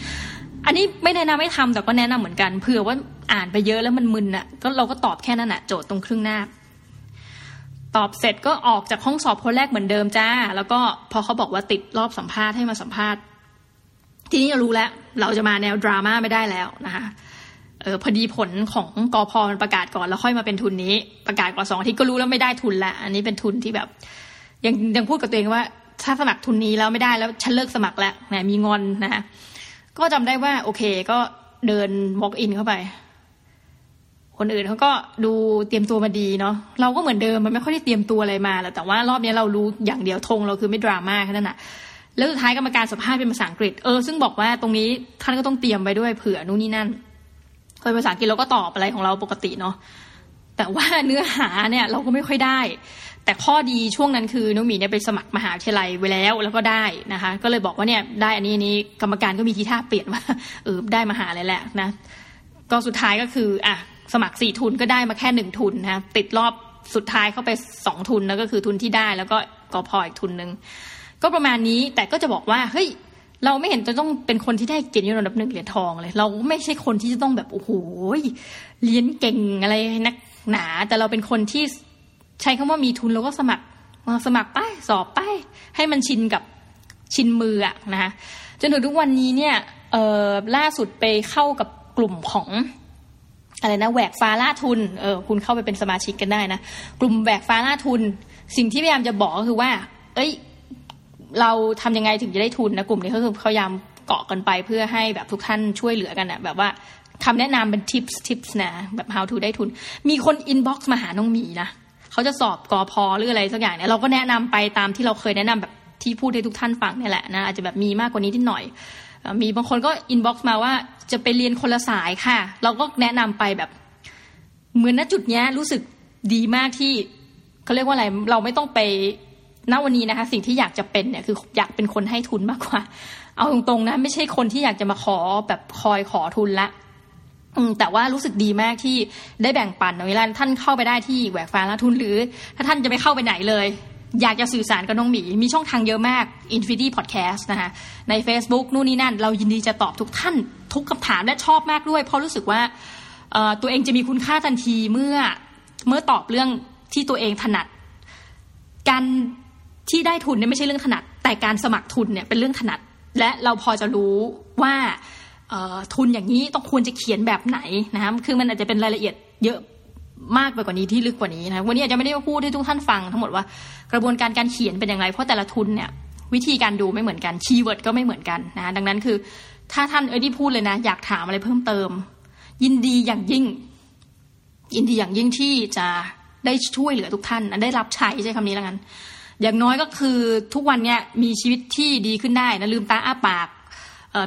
[SPEAKER 1] อันนี้ไม่แนะนำไม่ทำแต่ก็แนะนำเหมือนกันเผื่อว่า อ่านไปเยอะแล้วมันมึนอะก็เราก็ตอบแค่นั้นอะโจทย์ตรงครึ่งหน้า ตอบเสร็จก็ออกจากห้องสอบคนแรกเหมือนเดิมจ้า แล้วก็พอเขาบอกว่าติดรอบสัมภาษณ์ให้มาสัมภาษณ์ ทีนี้เรารู้แล้ว เราจะมาแนวดราม่าไม่ได้แล้วนะคะเออพอดีผลของกอพอมันประกาศก่อนแล้วค่อยมาเป็นทุนนี้ ประกาศก่อนสองอาทิตย์ก็รู้แล้วไม่ได้ทุนละ อันนี้เป็นทุนที่แบบ ยังยังพูดกับตัวเองว่า ถ้าสมัครทุนนี้แล้วไม่ได้แล้วฉันเลิกสมัครแล้วนะมีงอนนะคะก็จำได้ว่า โอเค ก็เดิน walk in เข้าไป คนอื่นเขาก็ดูเตรียมตัวมาดีเนาะเราก็เหมือนเดิมมันไม่ค่อยได้เตรียมตัวอะไรมาแหละแต่ว่ารอบนี้เรารู้อย่างเดียวธงเราคือไม่ดราม่าแค่นั้นแหะแล้วสุดท้ายกรรมการสัมภาษณ์เป็นภาษาอังกฤษเออซึ่งบอกว่าตรงนี้ท่านก็ต้องเตรียมไปด้วยเผื่อนู่นนี่นั่นเคยภาษาอังกฤษเราก็ตอบอะไรของเราปกติเนาะแต่ว่าเนื้อหาเนี่ยเราก็ไม่ค่อยได้ แต่ข้อดีช่วงนั้นคือน้องหมีเนี่ยไปสมัครมหาวิทยาลัยไว้แล้วแล้วก็ได้นะคะ ก็เลยบอกว่าเนี่ยได้อันนี้อันนี้กรรมการก็มีทีท่าเปลี่ยนว่าเออได้มหาอะไรแหละนะก็สุดท้ายก็คืออะ สมัครสี่ทุนก็ได้มาแค่หนึ่งทุนนะติดรอบสุดท้ายเข้าไปสองทุนแล้วก็คือทุนที่ได้แล้วก็กอพออีกทุนหนึ่งก็ประมาณนี้แต่ก็จะบอกว่าเฮ้ยเราไม่เห็นจะต้องเป็นคนที่ได้เกียรติยศอันดับหนึ่งเหรียญทองเลย เราไม่ใช่คนที่จะต้องแบบโอ้โหเรียนเก่งอะไรนักหนา แต่เราเป็นคนที่ใช้คำว่ามีทุนเราก็สมัครสมัครไปสอบไปให้มันชินกับชินมืออะนะคะจนถึงทุกวันนี้เนี่ยล่าสุดไปเข้ากับกลุ่มของ อะไรนะแหวกฟ้าล่าทุนเออคุณเข้าไปเป็นสมาชิกกันได้นะกลุ่มแหวกฟ้าล่าทุน สิ่งที่พยายามจะบอกก็คือว่า เอ้ย เราทำยังไงถึงจะได้ทุนนะกลุ่มนี้ก็คือพยายามเกาะกันไปเพื่อให้แบบทุกท่านช่วยเหลือกันนะแบบว่าคำแนะนำเป็น tips tips นะ แบบ how to ได้ทุน มีคน inbox มาหาน้องหมีนะเขาจะสอบกอพอหรืออะไรสักอย่างเนี่ยเราก็แนะนำไปตามที่เราเคยแนะนำแบบที่พูดให้ทุกท่านฟังเนี่ยแหละนะอาจจะแบบมีมากกว่านี้นิดหน่อย มีบางคนก็ inbox มาว่า จะไปเรียนคนละสายค่ะ เราก็แนะนำไปแบบ เหมือนณจุดเนี้ยรู้สึกดีมากที่เขาเรียกว่าอะไรเราไม่ต้องไปณวันนี้นะคะ สิ่งที่อยากจะเป็นเนี่ยคืออยากเป็นคนให้ทุนมากกว่า เอาตรงๆนะ ไม่ใช่คนที่อยากจะมาขอแบบคอยขอทุนละแต่ว่ารู้สึกดีมากที่ได้แบ่งปันเวลาท่านเข้าไปได้ที่แหวกฟ้าละทุนหรือ ถ้าท่านจะไปเข้าไปไหนเลย อยากจะสื่อสารกับน้องหมี มีช่องทางเยอะมาก Infinity Podcast นะคะใน Facebook นู่นนี่นั่น เรายินดีจะตอบทุกท่าน ทุกคำถามและชอบมากด้วย เพราะรู้สึกว่าตัวเองจะมีคุณค่าทันทีเมื่อเมื่อตอบเรื่องที่ตัวเองถนัด การที่ได้ทุนเนี่ยไม่ใช่เรื่องถนัด แต่การสมัครทุนเนี่ยเป็นเรื่องถนัด และเราพอจะรู้ว่าทุนอย่างนี้ต้องควรจะเขียนแบบไหนนะคะคือมันอาจจะเป็นรายละเอียดเยอะมากไปกว่านี้ที่ลึกกว่านี้นะวันนี้อาจจะไม่ได้มาพูดให้ทุกท่านฟังทั้งหมดว่า กระบวนการการเขียนเป็นอย่างไร เพราะแต่ละทุนเนี่ยวิธีการดูไม่เหมือนกัน keyword ก็ไม่เหมือนกันนะดังนั้นคือ ถ้าท่านเอ็ดดี้พูดเลยนะ อยากถามอะไรเพิ่มเติม ยินดีอย่างยิ่ง ยินดีอย่างยิ่งที่จะได้ช่วยเหลือทุกท่าน ได้รับใช้ใช้คำนี้แล้วกันอย่างน้อยก็คือทุกวันเนี้ยมีชีวิตที่ดีขึ้นได้นะลืมตาอ้าปาก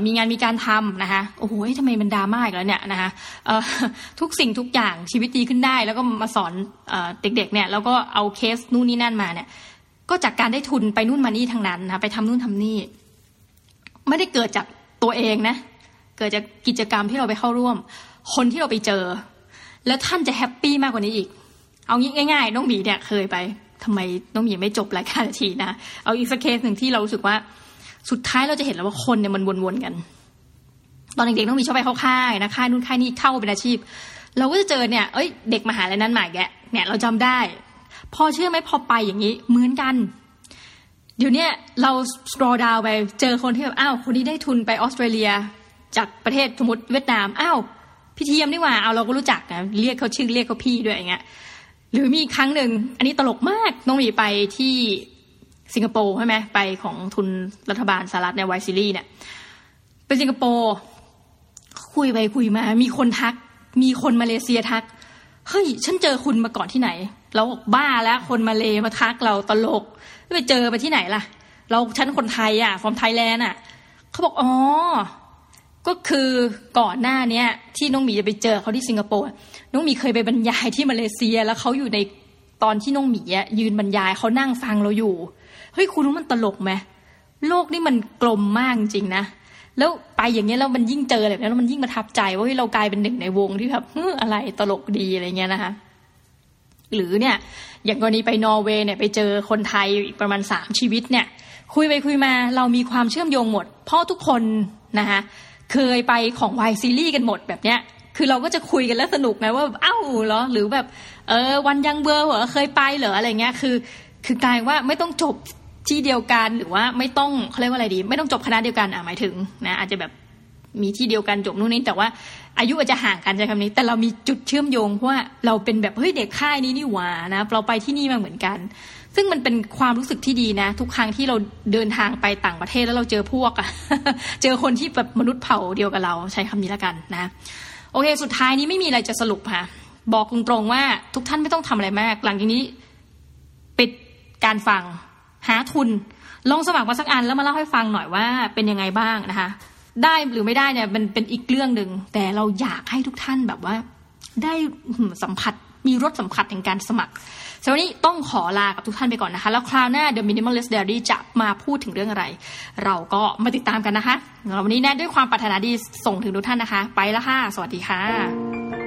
[SPEAKER 1] มีงานมีการทำนะคะโอ้โหทำไมมันดราม่าอีกแล้วเนี่ยนะคะทุกสิ่งทุกอย่างชีวิตดีขึ้นได้ แล้วก็มาสอนเด็กๆเนี่ยแล้วก็เอาเคสนู่นนี่นั่นมาเนี่ย ก็จากการได้ทุนไปนู่นมานี่ทางนั้นนะไปทำนู่นทำนี่ ไม่ได้เกิดจากตัวเองนะ เกิดจากกิจกรรมที่เราไปเข้าร่วม คนที่เราไปเจอ แล้วท่านจะแฮปปี้มากกว่านี้อีก เอางี้ง่ายๆน้องหมีเนี่ยเคยไปทำไมน้องหมีไม่จบรายการทีนะเอาอีกสักเคสหนึ่งที่เรารู้สึกว่า สุดท้ายเราจะเห็นแล้วว่าคนเนี่ยมันวนๆกัน ตอนเด็กๆต้องมีชอบไปเข้าค่ายนะค่ายนู่นค่ายนี่เข้าเป็นอาชีพ เราก็จะเจอเนี่ยเอ้ยเด็กมหาลัยนั้นหมายแกเนี่ยเราจำได้ พอเชื่อไหมพอไปอย่างนี้เหมือนกัน เดี๋ยวนี้เราสครอดาวไปเจอคนที่แบบอ้าวคนนี้ได้ทุนไปออสเตรเลีย จากประเทศสมมติเวียดนามอ้าวพี่เทียมนี่หว่าเอาเราก็รู้จักนะเรียกเขาชื่อเรียกเขาพี่ด้วยอย่างเงี้ยหรือมีครั้งหนึ่งอันนี้ตลกมากน้องหมีไปที่ สิงคโปร์ใช่ไหมไปของทุนรัฐบาลสหรัฐในไวซิลี่เนี่ยไปสิงคโปร์คุยไปคุยมา มีคนทัก มีคนมาเลเซียทักเฮ้ยฉันเจอคุณมาก่อนที่ไหน เราบ้าแล้วคนมาเลมาทักเราตลกไปเจอไปที่ไหนล่ะ เราฉันคนไทยอะฟอร์มไทยแลนด์อะเขาบอกอ๋อก็คือก่อนหน้าเนี้ย ที่น้องหมีจะไปเจอเขาที่สิงคโปร์น้องหมีเคยไปบรรยายที่มาเลเซีย แล้วเขาอยู่ในตอนที่น้องหมียืนบรรยายเขานั่งฟังเราอยู่ เฮ้ยคุณรู้มันตลกไหมโลกนี่มันกลมมากจริงนะแล้วไปอย่างเงี้ยแล้วมันยิ่งเจอแบบนี้แล้วมันยิ่งประทับใจว่าเรากลายเป็นหนึ่งในวงที่แบบเฮ้ออะไรตลกดีอะไรเงี้ยนะคะหรือเนี่ย อย่างกรณีไปนอร์เวย์เนี่ยไปเจอคนไทยอีกประมาณสามชีวิตเนี่ย คุยไปคุยมาเรามีความเชื่อมโยงหมด เพราะทุกคนนะคะเคยไปของวายซีรีส์กันหมดแบบเนี้ยคือเราก็จะคุยกันแล้วสนุกไงว่าเอ้าเหรอหรือแบบ เออวันยังเบอร์เหรอเคยไปเหรออะไรเงี้ยคือ คือกลายว่าไม่ต้องจบ ที่เดียวกันหรือว่าไม่ต้องเขาเรียกว่าอะไรดี ไม่ต้องจบคณะเดียวกันอะหมายถึงนะอาจจะแบบมีที่เดียวกันจบนู่นนี่แต่ว่าอายุอาจจะห่างกันใช่คำนี้ แต่เรามีจุดเชื่อมโยงเพราะว่าเราเป็นแบบเฮ้ยเด็กค่ายนี้นี่หว่านะเราไปที่นี่มาเหมือนกัน ซึ่งมันเป็นความรู้สึกที่ดีนะ ทุกครั้งที่เราเดินทางไปต่างประเทศแล้วเราเจอพวกอะเจอคนที่แบบมนุษย์เผ่าเดียวกับเราใช้คำนี้ละกันนะ โอเค สุดท้ายนี้ไม่มีอะไรจะสรุปค่ะบอกตรงๆว่าทุกท่านไม่ต้องทำอะไรมาก หลังจากนี้ ปิดการฟัง หาทุน ลงสมัครมาสักอันแล้วมาเล่าให้ฟังหน่อยว่าเป็นยังไงบ้างนะคะ ได้หรือไม่ได้เนี่ยมันเป็นอีกเรื่องหนึ่งแต่เราอยากให้ทุกท่านแบบว่า ได้สัมผัสมีรสสัมผัสในการสมัครสำหรับวันนี้ต้องขอลากับทุกท่านไปก่อนนะคะ แล้วคราวหน้า The Minimalist Diary จะมาพูดถึงเรื่องอะไร เราก็มาติดตามกันนะคะวันนี้แน่ด้วยความปรารถนาดีส่งถึงทุกท่านนะคะ ไปแล้วค่ะ สวัสดีค่ะ